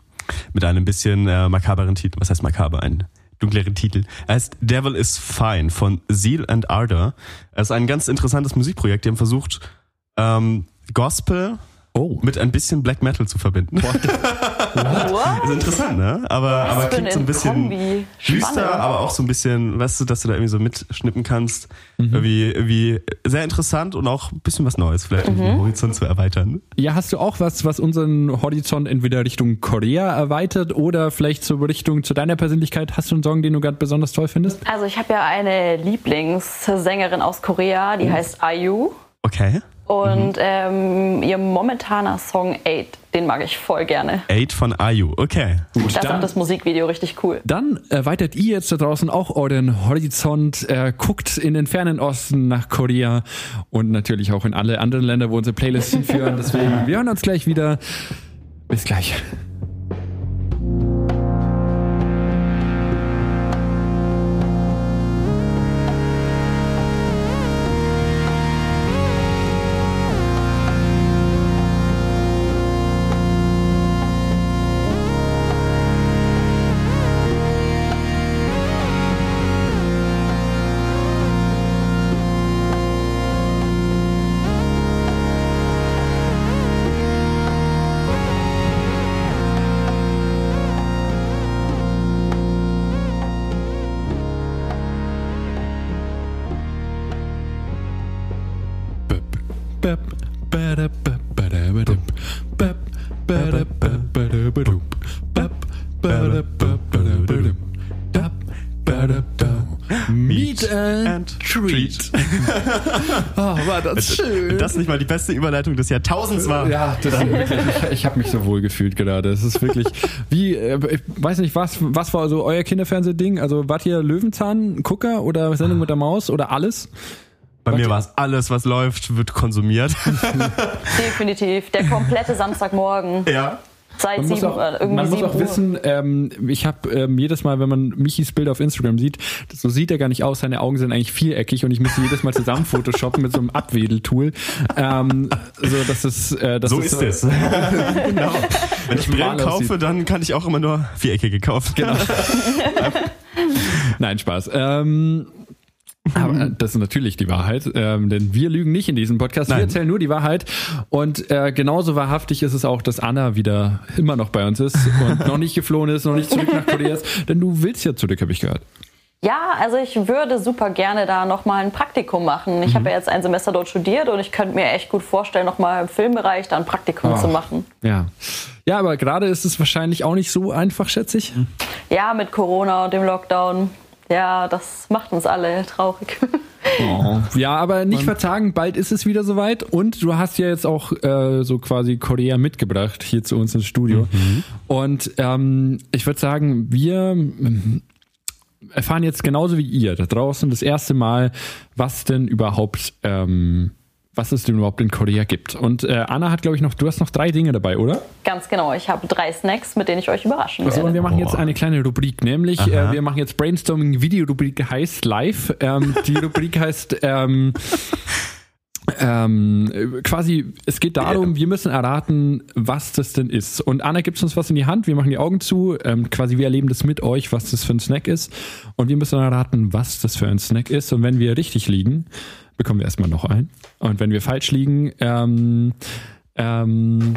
mit einem bisschen äh, makaberen Titel. Was heißt makaber? Ein dunkleren Titel. Er heißt Devil is Fine von Zeal and Ardor. Es ist ein ganz interessantes Musikprojekt. Die haben versucht, ähm, Gospel oh. mit ein bisschen Black Metal zu verbinden. *laughs* What? Ist interessant, ne? Aber, aber klingt so ein bisschen düster, aber auch so ein bisschen, weißt du, dass du da irgendwie so mitschnippen kannst. Mhm. Irgendwie, irgendwie sehr interessant und auch ein bisschen was Neues, vielleicht mhm. den Horizont zu erweitern.
Ja, hast du auch was, was unseren Horizont entweder Richtung Korea erweitert oder vielleicht zur Richtung zu deiner Persönlichkeit? Hast du einen Song, den du gerade besonders toll findest?
Also ich habe ja eine Lieblingssängerin aus Korea, die mhm. heißt IU.
Okay.
Und mhm. ähm, ihr momentaner Song Eight, den mag ich voll gerne.
Eight von Ayu, okay.
Gut, das ist auch das Musikvideo richtig cool.
Dann erweitert ihr jetzt da draußen auch euren Horizont, äh, guckt in den fernen Osten nach Korea und natürlich auch in alle anderen Länder, wo unsere Playlists hinführen. *laughs* Deswegen, wir hören uns gleich wieder. Bis gleich. And Treat.
oh, war das schön. Das nicht mal die beste Überleitung des Jahrtausends war.
Ja, das wirklich, ich, ich habe mich so wohl gefühlt gerade. Es ist wirklich, *laughs* wie, äh, ich weiß nicht, was, was war so euer Kinderfernsehding? Also wart ihr Löwenzahn, Gucker oder Sendung mit der Maus oder alles?
Bei mir war es alles, was läuft, wird konsumiert. *laughs* *laughs*
Definitiv. Der komplette Samstagmorgen.
Ja.
Seit man sieben,
auch, äh, irgendwie Man muss auch Uhr. wissen, ähm, ich habe ähm, jedes Mal, wenn man Michis Bild auf Instagram sieht, so sieht er gar nicht aus, seine Augen sind eigentlich viereckig und ich muss jedes Mal zusammen photoshoppen mit so einem Abwedeltool. Ähm, so, das ist, äh, das
so ist, ist so, es. *laughs* genau. Wenn ich Brillen kaufe, dann kann ich auch immer nur viereckige kaufen. Genau. *laughs*
Nein, Spaß. Ähm, aber äh, das ist natürlich die Wahrheit, ähm, denn wir lügen nicht in diesem Podcast, Nein. wir erzählen nur die Wahrheit. Und äh, genauso wahrhaftig ist es auch, dass Anna wieder immer noch bei uns ist und noch nicht geflohen ist, noch nicht zurück nach Korea ist. *laughs* Denn du willst ja zurück, habe ich gehört.
Ja, also ich würde super gerne da nochmal ein Praktikum machen. Ich mhm. habe ja jetzt ein Semester dort studiert und ich könnte mir echt gut vorstellen, nochmal im Filmbereich da ein Praktikum oh. zu machen.
Ja. Ja, aber gerade ist es wahrscheinlich auch nicht so einfach, schätze ich.
Ja, mit Corona und dem Lockdown ja, das macht uns alle traurig. *laughs*
Oh. Ja, aber nicht verzagen, bald ist es wieder soweit und du hast ja jetzt auch äh, so quasi Korea mitgebracht hier zu uns ins Studio. Mhm. Und ähm, ich würde sagen, wir ähm, erfahren jetzt genauso wie ihr da draußen das erste Mal, was denn überhaupt ähm, was es denn überhaupt in Korea gibt. Und äh, Anna hat, glaube ich, noch, du hast noch drei Dinge dabei, oder?
Ganz genau. Ich habe drei Snacks, mit denen ich euch überraschen also, werde.
Und wir machen jetzt eine kleine Rubrik, nämlich äh, wir machen jetzt Brainstorming Video-Rubrik heißt live. Ähm, die *laughs* Rubrik heißt ähm, ähm, quasi, es geht darum, wir müssen erraten, was das denn ist. Und Anna gibt uns was in die Hand, wir machen die Augen zu, ähm, quasi wir erleben das mit euch, was das für ein Snack ist. Und wir müssen erraten, was das für ein Snack ist. Und wenn wir richtig liegen, bekommen wir erstmal noch ein. Und wenn wir falsch liegen, ähm, ähm,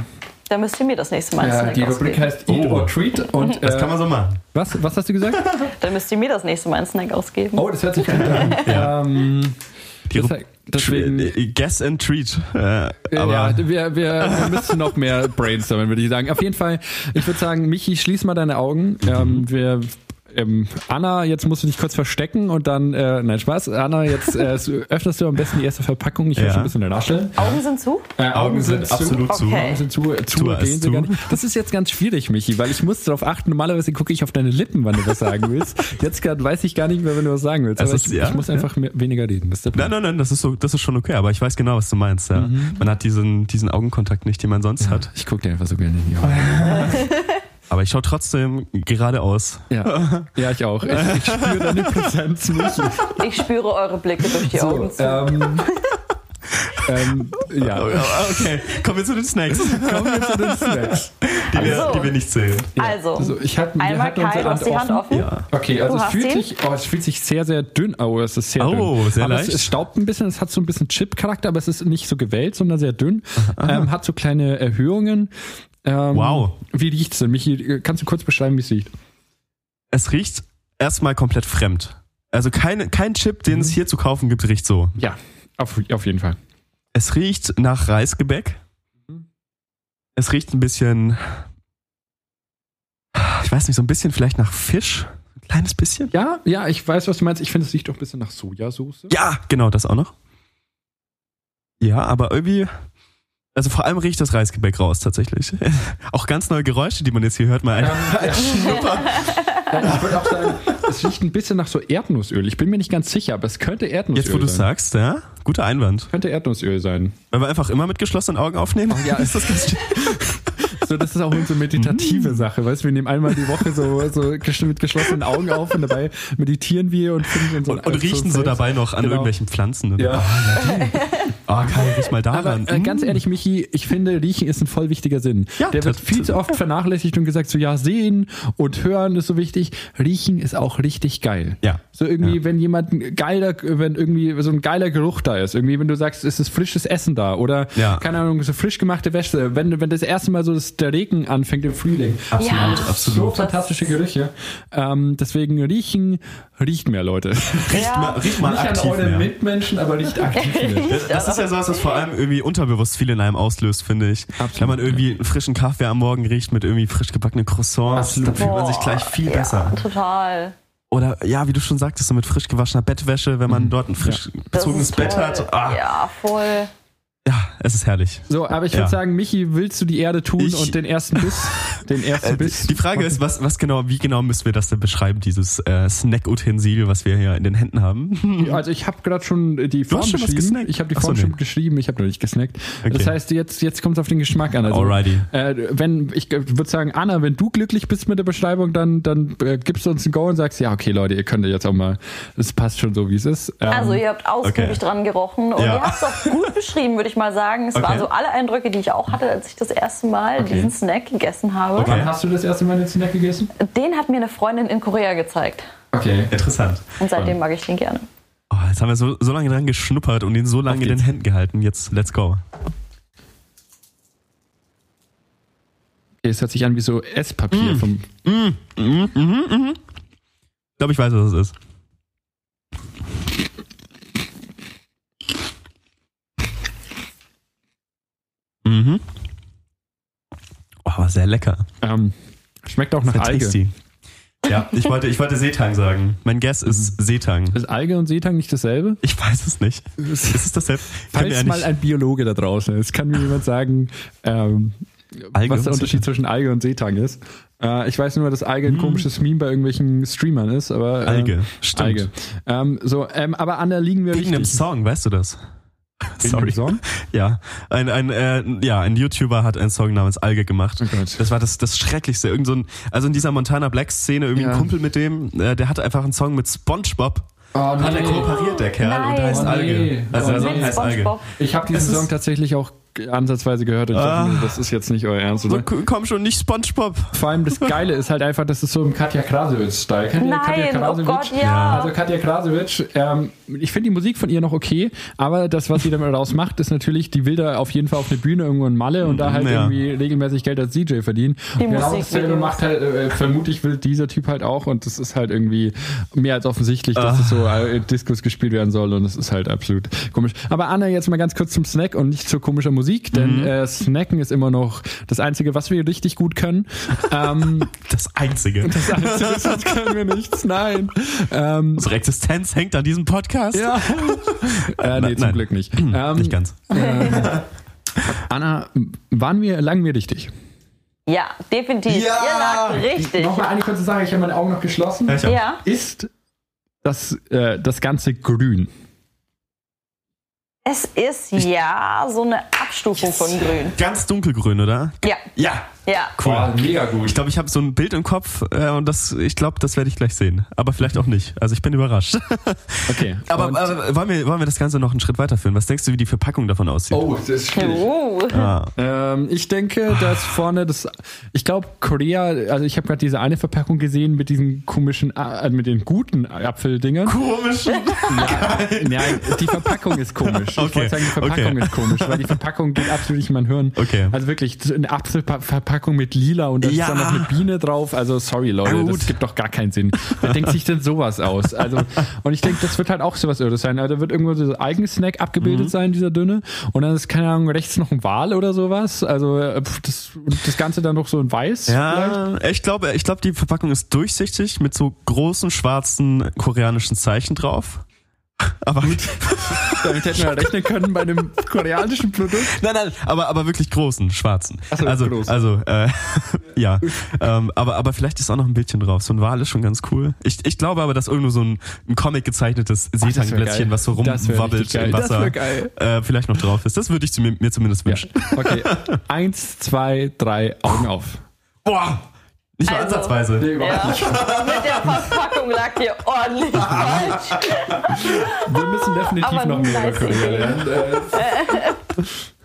dann müsst ihr mir das nächste Mal
ja, Die Rubrik heißt Eat oh. or Treat. *laughs* Und,
das kann man so machen.
Was, was hast du gesagt? *laughs*
dann müsst ihr mir das nächste Mal einen Snack ausgeben.
Oh, das hört sich gut an. *laughs* ja. ähm,
die das, deswegen, äh, Guess and Treat. Äh, aber
ja, wir, wir, wir müssen noch mehr brainstormen, würde ich sagen. Auf jeden Fall, ich würde sagen, Michi, schließ mal deine Augen. Mhm. Ähm, wir ähm, Anna, jetzt musst du dich kurz verstecken und dann, äh, nein, Spaß. Anna, jetzt äh, *laughs* öffnest du am besten die erste Verpackung. Ich will ja. schon ein bisschen nachstellen.
Augen sind zu?
Äh, Augen, Augen sind, sind absolut zu. Okay. Augen sind zu. Zu, zu, gehen sie gar nicht. Das ist jetzt ganz schwierig, Michi, weil ich muss darauf achten. Normalerweise gucke ich auf deine Lippen, wann du was sagen willst. Jetzt grad weiß ich gar nicht mehr, wenn du was sagen willst. Aber ist, ich, ja, ich, muss einfach mehr, weniger reden.
nein, nein, nein, das ist so, das ist schon okay. Aber ich weiß genau, was du meinst. Ja. Mhm. Man hat diesen, diesen Augenkontakt nicht, den man sonst
ja,
hat.
Ich gucke dir einfach so gerne in die Augen. *laughs*
Aber ich schaue trotzdem geradeaus.
Ja, *laughs* ja ich auch. Ich, ich spüre deine Präsenz nicht.
Ich spüre eure Blicke durch die so, Augen zu. Ähm,
ähm, ja. Okay, kommen wir zu den Snacks. Kommen wir zu den Snacks, die, wir, also, die wir nicht zählen.
Ja. Also,
also ich hab,
einmal Kai, du hast die Hand offen.
Ja. Okay, also es fühlt, sich, oh, es fühlt sich sehr, sehr dünn. Oh, es ist sehr oh,
dünn. sehr aber leicht.
Es, es, staubt ein bisschen, es hat so ein bisschen Chip-Charakter, aber es ist nicht so gewellt, sondern sehr dünn. Ähm, hat so kleine Erhöhungen. Ähm,
wow.
Wie riecht es denn? Michi, kannst du kurz beschreiben, wie es riecht?
Es riecht erstmal komplett fremd. Also kein, kein Chip, den mhm. es hier zu kaufen gibt, riecht so.
Ja, auf, auf jeden Fall.
Es riecht nach Reisgebäck. Es riecht ein bisschen, ich weiß nicht, so ein bisschen vielleicht nach Fisch. Ein kleines bisschen.
Ja, ja, ich weiß, was du meinst. Ich finde, es riecht doch ein bisschen nach Sojasauce.
Ja, genau, das auch noch. Ja, aber irgendwie, also vor allem riecht das Reisgebäck raus tatsächlich. *laughs* auch ganz neue Geräusche, die man jetzt hier hört, mal ein, ähm, ein Schnupper.
Ja, ich würde auch sagen, es riecht ein bisschen nach so Erdnussöl. Ich bin mir nicht ganz sicher, aber es könnte Erdnussöl sein.
Jetzt, wo du sagst, ja, guter Einwand.
Könnte Erdnussöl sein.
Wenn wir einfach immer mit geschlossenen Augen aufnehmen?
Oh, ja, *laughs* ist das ganz so, das ist auch unsere meditative mm. Sache, weißt du, wir nehmen einmal die Woche so, so mit geschlossenen Augen auf und dabei meditieren wir und finden
so Und, und riechen so, so dabei noch an genau. irgendwelchen Pflanzen. Ja. Oh, ja oh, kann ich mal daran.
Aber äh, ganz mm. ehrlich, Michi, ich finde, riechen ist ein voll wichtiger Sinn. Ja, Der wird viel zu oft vernachlässigt und gesagt, so ja, sehen und hören ist so wichtig. Riechen ist auch richtig geil.
Ja.
So irgendwie, ja. wenn jemand geiler, wenn irgendwie so ein geiler Geruch da ist, irgendwie, wenn du sagst, es ist frisches Essen da oder, ja. keine Ahnung, so frisch gemachte Wäsche, wenn, wenn das erste Mal so das, der Regen anfängt im Frühling.
Absolut, ja. absolut.
So fantastische Gerüche. Ähm, deswegen riechen, riecht mehr, Leute. *laughs*
Riecht ja. mal, riecht mal
Nicht
aktiv
an eure mehr. Mitmenschen, aber riecht aktiv mehr. *laughs*
Das, das ist ja sowas, was vor allem irgendwie unterbewusst viel in einem auslöst, finde ich. Absolut. Wenn man irgendwie einen frischen Kaffee am Morgen riecht mit irgendwie frisch gebackenen Croissants, Absolut. dann fühlt man sich gleich viel besser.
Total.
Oder ja, wie du schon sagtest, so mit frisch gewaschener Bettwäsche, wenn man mhm. dort ein frisch ja. bezogenes Bett hat.
Ah. Ja, voll.
Ja, es ist herrlich.
So, aber ich würde ja. sagen, Michi, willst du die Erde tun ich, und den ersten Biss? *laughs* Den ersten äh, Biss?
Die Frage ist, was, was genau, wie genau müssen wir das denn beschreiben, dieses äh, Snack-Utensil, was wir hier in den Händen haben?
Also ich habe gerade schon die Form schon beschrieben. Ich habe die Form so, schon nee. geschrieben, ich habe noch nicht gesnackt. Okay. Das heißt, jetzt, jetzt kommt es auf den Geschmack an.
Also, Alrighty.
Äh, wenn, ich würde sagen, Anna, wenn du glücklich bist mit der Beschreibung, dann, dann äh, gibst du uns ein Go und sagst, ja, okay, Leute, ihr könnt jetzt auch mal, es passt schon so, wie es ist.
Ähm, also ihr habt ausgiebig okay. dran gerochen und ja. ihr habt es auch gut *laughs* beschrieben, würde ich mal sagen. Es okay. war so alle Eindrücke, die ich auch hatte, als ich das erste Mal okay. diesen Snack gegessen habe.
Okay. Wann hast du das erste Mal den Snack gegessen?
Den hat mir eine Freundin in Korea gezeigt.
Okay, interessant.
Und seitdem mag ich den gerne.
Oh, jetzt haben wir so, so lange dran geschnuppert und ihn so lange in den Händen gehalten. Jetzt, let's go.
Okay, es hört sich an wie so Esspapier mm. vom.
Mm. Mm. Mm. Mm. Ich glaube, ich weiß, was es ist. Mhm. Oh, sehr lecker.
Ähm, schmeckt auch nach Alge. Tasty.
Ja, ich wollte, ich wollte Seetang sagen. Mein Guess ist Seetang.
Ist Alge und Seetang nicht dasselbe?
Ich weiß es nicht. Ist es dasselbe? *laughs*
Falls ja mal ein Biologe da draußen ist, kann mir jemand sagen, ähm, was der Unterschied zwischen Alge und Seetang ist. Äh, ich weiß nur, dass Alge ein hm. komisches Meme bei irgendwelchen Streamern ist, aber.
Äh, Alge, stimmt. Alge.
Ähm, so, ähm, aber an der liegen wir
Wegen richtig. einem Song, weißt du das? *laughs* Sorry. Song? Ja, ein, ein, äh, ja, ein YouTuber hat einen Song namens Alge gemacht. Oh das war das, das Schrecklichste. Irgend so ein, also in dieser Montana Black Szene, irgendwie ja. ein Kumpel mit dem, äh, der hatte einfach einen Song mit SpongeBob. Oh, nee. Hat er kooperiert, der Kerl, Nein. und der heißt oh, Alge. Nee. Also der Song heißt Alge.
Ich habe diesen Song tatsächlich auch ansatzweise gehört und ich ah. dachte, das ist jetzt nicht euer Ernst, oder?
Komm schon, nicht Spongebob.
Vor allem das Geile ist halt einfach, das ist so im Katja Krasowitsch-Style.
Nein, Katja Krasowitsch? Oh Gott, ja.
Also Katja Krasowitsch, ähm, ich finde die Musik von ihr noch okay, aber das, was sie damit daraus macht, ist natürlich, die will da auf jeden Fall auf eine Bühne irgendwo in Malle und da halt ja. irgendwie regelmäßig Geld als DJ verdienen. Die und genau dasselbe macht halt, äh, vermutlich will dieser Typ halt auch und das ist halt irgendwie mehr als offensichtlich, dass es so äh, Diskus gespielt werden soll und das ist halt absolut komisch. Aber Anna, jetzt mal ganz kurz zum Snack und nicht zur komischen Musik Musik, denn mhm. äh, Snacken ist immer noch das Einzige, was wir richtig gut können.
Ähm, *laughs* *laughs* das Einzige.
Das Einzige, *laughs* sonst können wir nichts, nein.
Ähm, Unsere Existenz hängt an diesem Podcast.
Ja. äh, nee, zum nein. Glück nicht.
Ähm, nicht ganz. Äh,
Anna, waren wir, lagen wir richtig?
Ja, definitiv. Ja. Ihr lag richtig.
Nochmal eine kurze Sache, ich habe meine Augen noch geschlossen.
Ja.
Ist das, äh, das Ganze grün?
Es ist ja so eine Abstufung yes. von grün.
Ganz dunkelgrün, oder?
Ja.
Ja.
Ja.
Cool. Boah, mega gut. Ich glaube, ich habe so ein Bild im Kopf äh, und das, ich glaube, das werde ich gleich sehen. Aber vielleicht auch nicht. Also ich bin überrascht. *laughs*
Okay.
aber, aber wollen, wir, wollen wir das Ganze noch einen Schritt weiterführen? Was denkst du, wie die Verpackung davon aussieht?
Oh, das ist schwierig. Oh. Ah. Ähm, ich denke, dass vorne das, ich glaube, Korea, also ich habe gerade diese eine Verpackung gesehen mit diesen komischen, äh, mit den guten Apfeldingern.
Komischen?
Ja, *laughs* ja, die Verpackung ist komisch. Okay. Ich wollte sagen, die Verpackung okay. ist komisch, weil die Verpackung geht absolut nicht in mein Hirn.
Okay.
Also wirklich, eine Apfelverpackung Verpackung mit lila und da ja. ist dann noch eine Biene drauf. Also sorry Leute, das gibt doch gar keinen Sinn. Wer denkt sich denn sowas aus? Also und ich denke, das wird halt auch sowas Irres sein. Also da wird irgendwo so ein Eigensnack abgebildet mhm. sein, dieser dünne. Und dann ist keine Ahnung rechts noch ein Wal oder sowas. Also äh, das, das Ganze dann noch so in weiß.
Ja, vielleicht. ich glaube, ich glaube, die Verpackung ist durchsichtig mit so großen schwarzen koreanischen Zeichen drauf. *laughs* Aber gut. *laughs*
Damit hätten wir rechnen können bei einem koreanischen Produkt.
Nein, nein, aber, aber wirklich großen, schwarzen.
Ach so,
also,
groß.
also, äh, *laughs* ja. ähm, aber, aber vielleicht ist auch noch ein Bildchen drauf. So ein Wal ist schon ganz cool. Ich, ich glaube aber, dass irgendwo so ein, ein Comic gezeichnetes Seetangblättchen, was so rumwabbelt im Wasser, äh, vielleicht noch drauf ist. Das würde ich mir, mir zumindest wünschen.
Ja. Okay. *laughs* Eins, zwei, drei, Augen auf.
Boah! Nicht mal also, ansatzweise.
Nee, ja. Mit der Verpackung lag hier ordentlich falsch.
Wir müssen definitiv Aber noch mehr über Korea lernen. *laughs*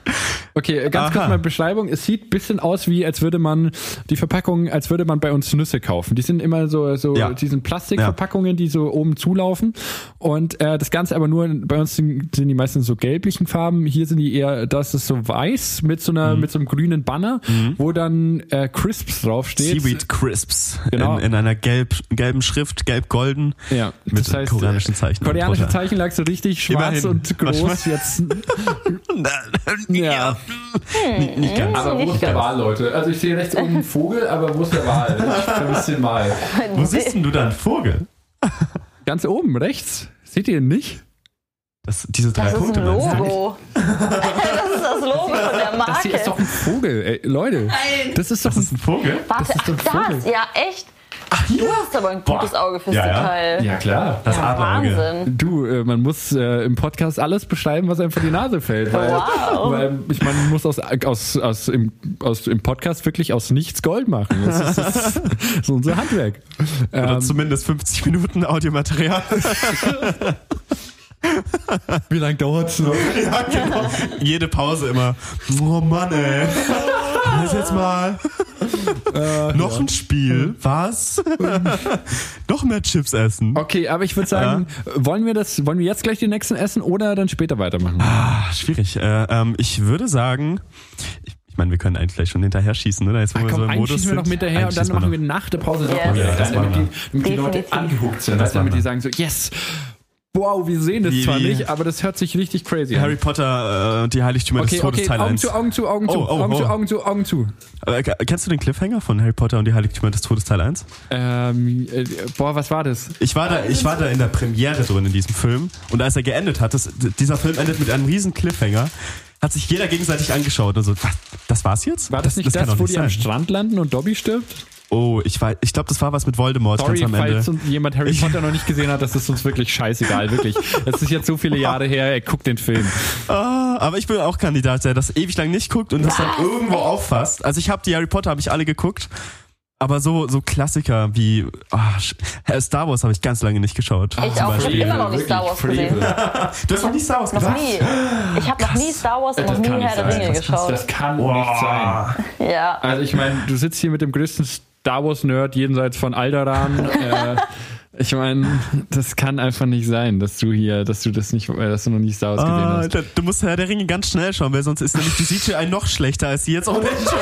Okay, ganz Aha. kurz mal Beschreibung. Es sieht ein bisschen aus wie, als würde man die Verpackung, als würde man bei uns Nüsse kaufen. Die sind immer so, so ja. diesen Plastikverpackungen, die so oben zulaufen. Und äh, das Ganze aber nur, bei uns sind, sind die meisten so gelblichen Farben. Hier sind die eher, das ist so weiß mit so einer, mhm. mit so einem grünen Banner, mhm. wo dann äh, Crisps draufsteht.
Seaweed Crisps. Genau. In, in einer gelb, gelben Schrift, gelb-golden.
Ja.
Mit das heißt, koreanischen Zeichen.
Koreanische Zeichen lag so richtig schwarz Immerhin. und groß. Jetzt. *laughs*
ja.
Hm, nicht ganz. Aber wo ist der Wal, Leute? Also ich sehe rechts oben einen Vogel, aber wo ist der Wal? *laughs* Ich vermisse den mal.
Wo siehst denn du da einen Vogel?
Ganz oben, rechts. Seht ihr ihn nicht?
Das, diese drei
das
Punkte
ist ein Logo. *laughs* das ist das Logo von der Marke.
Das hier ist doch ein Vogel, ey, Leute.
Nein.
Das ist doch
das ein, ist ein Vogel.
Warte,
das ist
ein Vogel. Das, ja, echt.
Ach,
du hast aber ein gutes Boah. Auge fürs
ja,
Detail.
Ja, klar.
Das ja, Wahnsinn.
Du, äh, man muss äh, im Podcast alles beschreiben, was einem vor die Nase fällt. Weil,
wow.
weil ich meine, man muss aus, aus, aus, im, aus, im Podcast wirklich aus nichts Gold machen. Das ist, das ist, das ist unser Handwerk.
Oder ähm, zumindest 50 Minuten Audiomaterial. *laughs* *laughs*
Wie lange dauert es noch? *laughs*
Ja, genau. Jede Pause immer. Oh Mann, ey. Lass jetzt mal. Äh, Noch ja. ein Spiel. Was? *laughs* Noch mehr Chips essen.
Okay, aber ich würde sagen, ja. wollen wir das, wollen wir jetzt gleich die nächsten essen oder dann später weitermachen?
Ah, schwierig. Äh, ähm, ich würde sagen, ich, ich meine, wir können eigentlich gleich schon hinterher schießen, oder?
Jetzt, wo Ach, komm, wir so im Modus wir noch hinterher und dann machen wir nach der Pause yes.
noch ja,
damit, die, damit die Leute angehuckt sind, damit die sagen so, yes, Wow, wir sehen es zwar nicht, aber das hört sich richtig crazy
an. Harry Potter und äh, die Heiligtümer okay, des Todes
okay,
Teil
Augen
1.
zu, Augen zu, Augen zu, oh, oh, Augen oh. zu, Augen zu, Augen zu.
Äh, kennst du den Cliffhanger von Harry Potter und die Heiligtümer des Todes Teil 1?
Ähm, äh, boah, was war das?
Ich war da, ich war da in der Premiere drin in diesem Film und als er geendet hat, das, dieser Film endet mit einem riesen Cliffhanger hat sich jeder gegenseitig angeschaut und so, was, das war's jetzt?
War das, das nicht das, das wo die sein. am Strand landen und Dobby stirbt?
Oh, ich weiß, ich glaube, das war was mit Voldemort
Sorry,
ganz am Ende.
falls jemand Harry Potter noch nicht gesehen hat, das ist uns wirklich scheißegal, wirklich. Es ist jetzt so viele Jahre her, ey, guckt den Film.
Ah, aber ich bin auch Kandidat, der das ewig lang nicht guckt und das dann irgendwo auffasst. Also ich habe die Harry Potter habe ich alle geguckt. Aber so, so Klassiker wie oh, Star Wars habe ich ganz lange nicht geschaut.
Ich auch. Ich habe immer noch nicht Star Wars gesehen. *laughs*
du hast noch nie Star Wars gesehen?
Noch nie. Ich habe noch nie Star Wars und noch nie Herr der Ringe geschaut.
Das kann wow. nicht sein.
Ja.
Also ich meine, du sitzt hier mit dem größten Star Wars Nerd jenseits von Alderan. *laughs* äh, ich meine, das kann einfach nicht sein, dass du hier, dass du das nicht, äh, dass du noch nicht Star Wars gesehen ah,
hast. Du musst Herr der Ringe ganz schnell schauen, weil sonst ist nämlich die CGI noch schlechter als sie jetzt auch schon ist.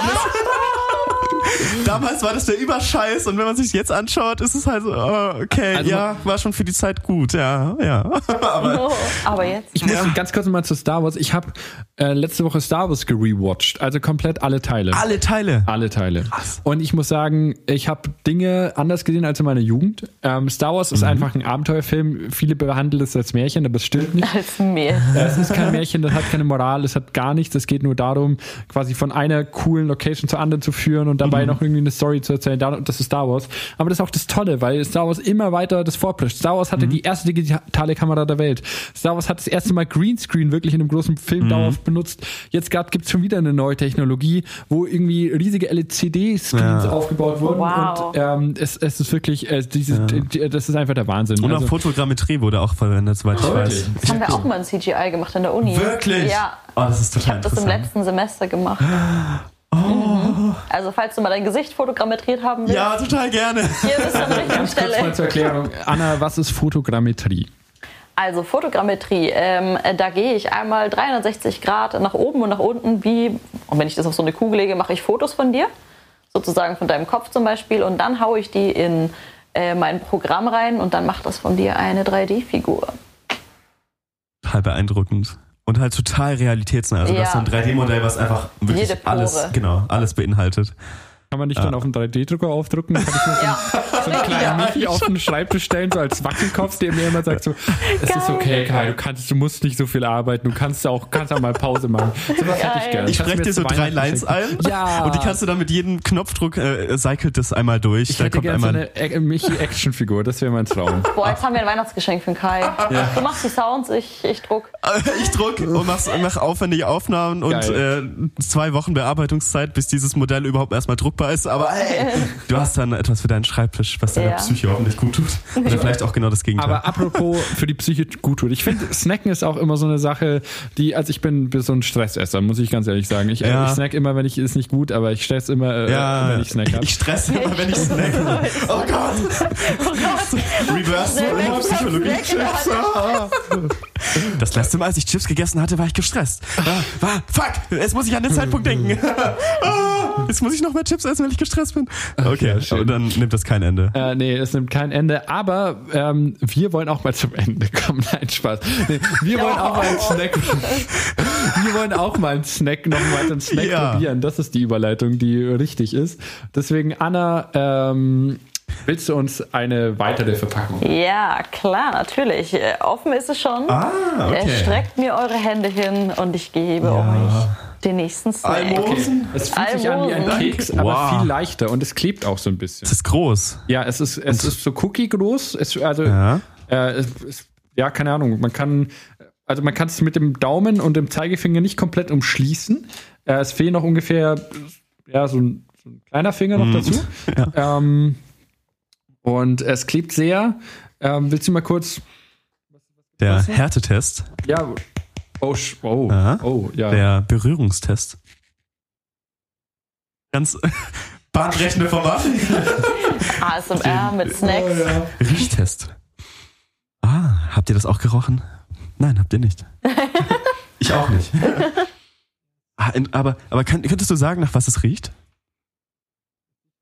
*laughs* damals war das der Überscheiß und wenn man sich jetzt anschaut, ist es halt so, oh, okay, also, ja, war schon für die Zeit gut, ja, ja. *laughs*
aber, oh, aber jetzt.
Ich muss ja. ganz kurz mal zu Star Wars. Ich habe äh, letzte Woche Star Wars gerewatcht, also komplett alle Teile.
Alle Teile?
Alle Teile. Krass. Und ich muss sagen, ich habe Dinge anders gesehen als in meiner Jugend. Ähm, Star Wars ist mhm. einfach ein Abenteuerfilm. Viele behandeln es als Märchen, aber es stimmt nicht.
Als Märchen.
Es ist kein Märchen, das hat keine Moral, es hat gar nichts. Es geht nur darum, quasi von einer coolen Location zur anderen zu führen und dabei mhm. Noch irgendwie eine Story zu erzählen. Das ist Star Wars. Aber das ist auch das Tolle, weil Star Wars immer weiter das vorprischt. Star Wars hatte mhm. die erste digitale Kamera der Welt. Star Wars hat das erste Mal Greenscreen wirklich in einem großen Film mhm. dauerhaft benutzt. Jetzt gibt es schon wieder eine neue Technologie, wo irgendwie riesige LCD-Screens ja. aufgebaut wurden. Wow. Und ähm, es, es ist wirklich, äh, dieses, ja. das ist einfach der Wahnsinn.
Und auch also, Fotogrammetrie wurde auch verwendet, soweit ich weiß.
Das haben wir auch mal in CGI gemacht in der Uni.
Wirklich?
Ja.
Oh, das ist total
ich habe das im letzten Semester gemacht. *gasps* Oh. Mhm. Also falls du mal dein Gesicht fotogrammetriert haben willst.
Ja, total gerne.
Hier bist du an der richtigen Stelle. Kurz
mal zur Erklärung. Anna, was ist Fotogrammetrie?
Also Fotogrammetrie, ähm, da gehe ich einmal 360 Grad nach oben und nach unten, wie, und wenn ich das auf so eine Kugel lege, mache ich Fotos von dir, sozusagen von deinem Kopf zum Beispiel, und dann haue ich die in äh, mein Programm rein und dann macht das von dir eine 3D-Figur.
Total beeindruckend. Und halt total realitätsnah. Also ja. das ist so ein 3D-Modell, was einfach wirklich alles, genau, alles beinhaltet.
Kann man nicht dann auf einen 3D-Drucker aufdrucken? Kann ich mir ja. so, einen kleinen ja. Michi auf den Schreibtisch stellen, so als Wackelkopf, der mir immer sagt so, es Geil. ist okay, Kai, du kannst, du musst nicht so viel arbeiten, du kannst auch, kannst auch mal Pause machen. So was hätte ich gerne.
Ich spreche dir so drei Lines ein. Ja. Und die kannst du dann mit jedem Knopfdruck, äh, cycelt das einmal durch.
Ich da hätte gerne so eine Michi-Actionfigur, das wäre mein Traum.
Boah, jetzt haben wir ein Weihnachtsgeschenk für den Kai. Ja. Du machst die Sounds, ich, ich druck. *laughs*
ich druck und mach, mach aufwendige Aufnahmen Geil. und äh, zwei Wochen Bearbeitungszeit, bis dieses Modell überhaupt erstmal druckbar fruchtbar ist, aber hey, du hast dann etwas für deinen Schreibtisch, was deiner ja. Psyche hoffentlich gut tut. Oder vielleicht auch genau das Gegenteil.
Aber apropos für die Psyche gut tut. Ich finde, Snacken ist auch immer so eine Sache, die, also ich bin so ein Stressesser, muss ich ganz ehrlich sagen. Ich, ja. ich snack immer, wenn ich, ist nicht gut, aber ich stress immer, äh, ja. wenn ich snack habe.
Ich stresse immer, wenn ich snack *laughs* Oh Gott! Oh Gott! Reverse Psychologie Chips. *laughs* Das letzte Mal, als ich Chips gegessen hatte, war ich gestresst. War, war, fuck! Jetzt muss ich an den Zeitpunkt denken. *laughs* Jetzt muss ich noch mehr Chips essen, weil ich gestresst bin. Okay, ja, aber dann nimmt das kein Ende.
Äh, nee, es nimmt kein Ende. Aber ähm, wir wollen auch mal zum Ende *laughs* kommen. Nein, Spaß. Nee, wir wollen auch mal einen *laughs* Snack. wir wollen auch mal einen Snack, noch mal einen Snack ja. probieren. Das ist die Überleitung, die richtig ist. Deswegen, Anna, ähm, Willst du uns eine weitere Verpackung?
Ja, klar, natürlich. Äh, offen ist es schon. Ah, okay. Streckt mir eure Hände hin und ich gebe ja. euch den nächsten Snack.
Almosen. Okay. Es fühlt Almosen. sich an wie ein Keks, aber wow. viel leichter und es klebt auch so ein bisschen.
Es ist groß.
Ja, es ist, es ist so Cookie groß. Es, also, ja. Äh, es, ja, keine Ahnung. Man kann, also man kann es mit dem Daumen und dem Zeigefinger nicht komplett umschließen. Äh, es fehlen noch ungefähr, ja, so ein, so ein kleiner Finger noch mm. dazu. *laughs* Ja. Ähm, und es klebt sehr. Ähm, willst du mal kurz.
Der Härtetest.
Ja, Oh, oh, oh, ja.
Der Berührungstest. Ganz *laughs* bahnbrechende Format.
ASMR mit Snacks. Oh, ja.
Riechtest. Ah, habt ihr das auch gerochen? Nein, habt ihr nicht. *laughs* ich auch nicht. Ah, aber aber kann, könntest du sagen, nach was es riecht?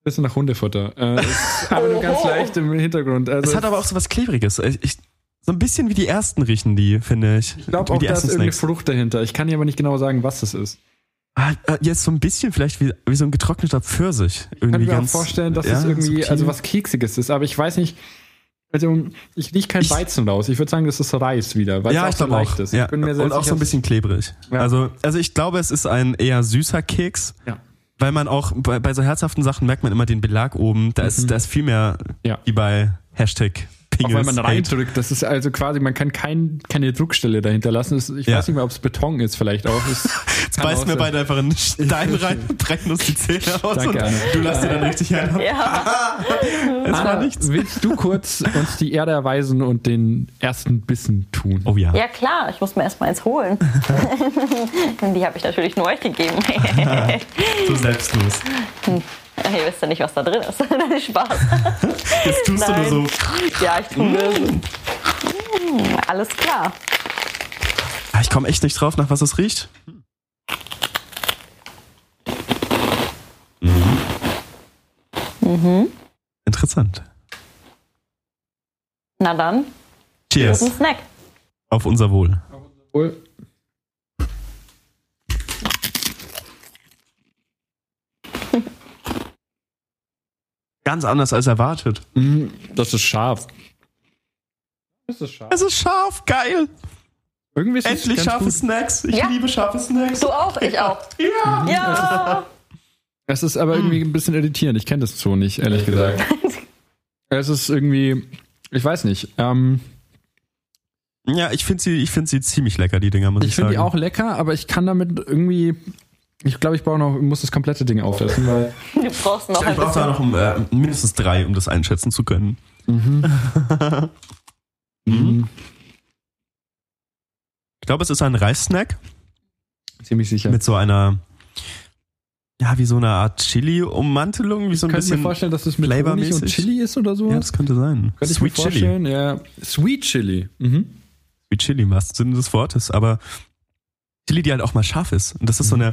Bisschen nach Hundefutter. Äh, aber nur ganz leicht im Hintergrund.
Also es hat aber auch so was Klebriges. Ich, so ein bisschen wie die ersten riechen die, finde ich.
Ich glaube auch, da ist irgendeine Frucht dahinter. Ich kann dir aber nicht genau sagen, was das ist.
Ah, ah, jetzt so ein bisschen vielleicht wie, wie so ein getrockneter Pfirsich. Irgendwie
ich kann
mir
auch vorstellen, dass ja, es irgendwie subtil. also was Keksiges ist, aber ich weiß nicht. Also ich rieche kein ich, Weizen raus. Ich würde sagen, das ist Reis wieder, weil
ja,
es auch so leicht ist.
Ja. Und sicher, auch so ein bisschen klebrig. Ja. Also, also ich glaube, es ist ein eher süßer Keks. Ja. Weil man auch bei, bei so herzhaften Sachen merkt man immer den Belag oben. Da ist, mhm. da ist viel mehr wie bei Hashtag
Pingels. Auch wenn man reindrückt, das ist also quasi, man kann kein, keine Druckstelle dahinter lassen. Ich ja. weiß nicht mehr, ob es Beton ist, vielleicht auch. *laughs*
Jetzt beißen wir beide einfach einen Stein rein, brechen uns die Zähne aus Danke, und du lässt dir dann richtig ein. Ja. *laughs*
es war nichts. Willst du kurz uns die Erde erweisen und den ersten Bissen tun?
Oh ja. Ja klar, ich muss mir erstmal eins holen. *laughs* die habe ich natürlich nur euch gegeben.
so selbstlos. Hm. *laughs*
Ihr wisst ja nicht, was da drin ist. *laughs* Nein, Spaß.
Das tust Nein. du nur so.
Ja, ich tue. Mm. Alles klar.
Ah, ich komme echt nicht drauf, nach was es riecht. Mhm.
Mhm.
Interessant.
Na dann.
Cheers.
Snack.
Auf unser Wohl.
Auf unser Wohl.
Ganz anders als erwartet.
Mhm, das ist scharf.
Das ist scharf. Es ist scharf, geil.
Irgendwie
ist Endlich scharfe gut. Snacks. Ich ja. liebe scharfe Snacks.
Du auch, ich auch. *laughs*
Ja.
ja.
Es ist aber irgendwie ein bisschen irritierend. Ich kenne das so nicht, ehrlich gesagt. *laughs* es ist irgendwie, ich weiß nicht. Ähm,
ja, ich finde sie, find sie ziemlich lecker, die Dinger, muss ich,
ich sagen. Ich finde die auch lecker, aber ich kann damit irgendwie. Ich glaube, ich brauche noch, muss das komplette Ding aufessen, weil. *laughs*
Du brauchst noch
ich brauche da noch um, äh, mindestens drei, um das einschätzen zu können. Mhm. *laughs* mhm. Ich glaube, es ist ein Reissnack.
Ziemlich sicher.
Mit so einer ja, wie so eine Art Chili-Ummantelung, wie so ein
bisschen. Ich mir vorstellen, dass es mit Honig und Chili ist oder so.
Ja, das könnte sein.
Könnte Sweet ich mir vorstellen, Chili. ja. Sweet Chili. Mhm.
Sweet Chili im wahrsten Sinne des Wortes, aber Chili, die halt auch mal scharf ist. Und das ist mhm. so eine,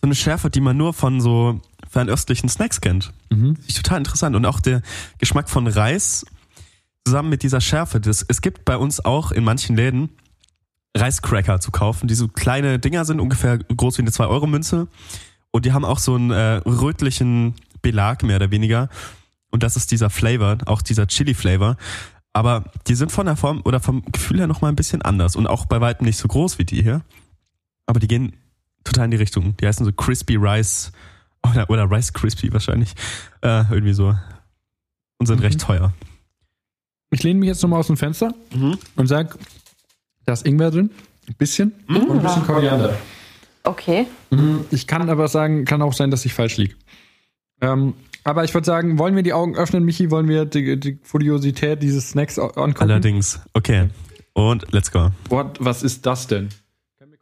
so eine Schärfe, die man nur von so fernöstlichen Snacks kennt. Mhm. Total interessant. Und auch der Geschmack von Reis zusammen mit dieser Schärfe. Das, es gibt bei uns auch in manchen Läden Reiscracker zu kaufen, die so kleine Dinger sind, ungefähr groß wie eine 2-Euro-Münze und die haben auch so einen äh, rötlichen Belag, mehr oder weniger. Und das ist dieser Flavor, auch dieser Chili-Flavor. Aber die sind von der Form oder vom Gefühl her nochmal ein bisschen anders. Und auch bei weitem nicht so groß wie die hier. Aber die gehen total in die Richtung. Die heißen so Crispy Rice oder, oder Rice Crispy wahrscheinlich. Äh, irgendwie so. Und sind mhm. recht teuer.
Ich lehne mich jetzt nochmal aus dem Fenster mhm. und sag, da ist Ingwer drin. Ein bisschen. Mhm. Und ein bisschen Koriander.
Okay.
Mhm, ich kann aber sagen, kann auch sein, dass ich falsch liege. Ähm, aber ich würde sagen, wollen wir die Augen öffnen, Michi? Wollen wir die, die Furiosität dieses Snacks angucken?
Allerdings. Okay. Und let's go.
What, was ist das denn?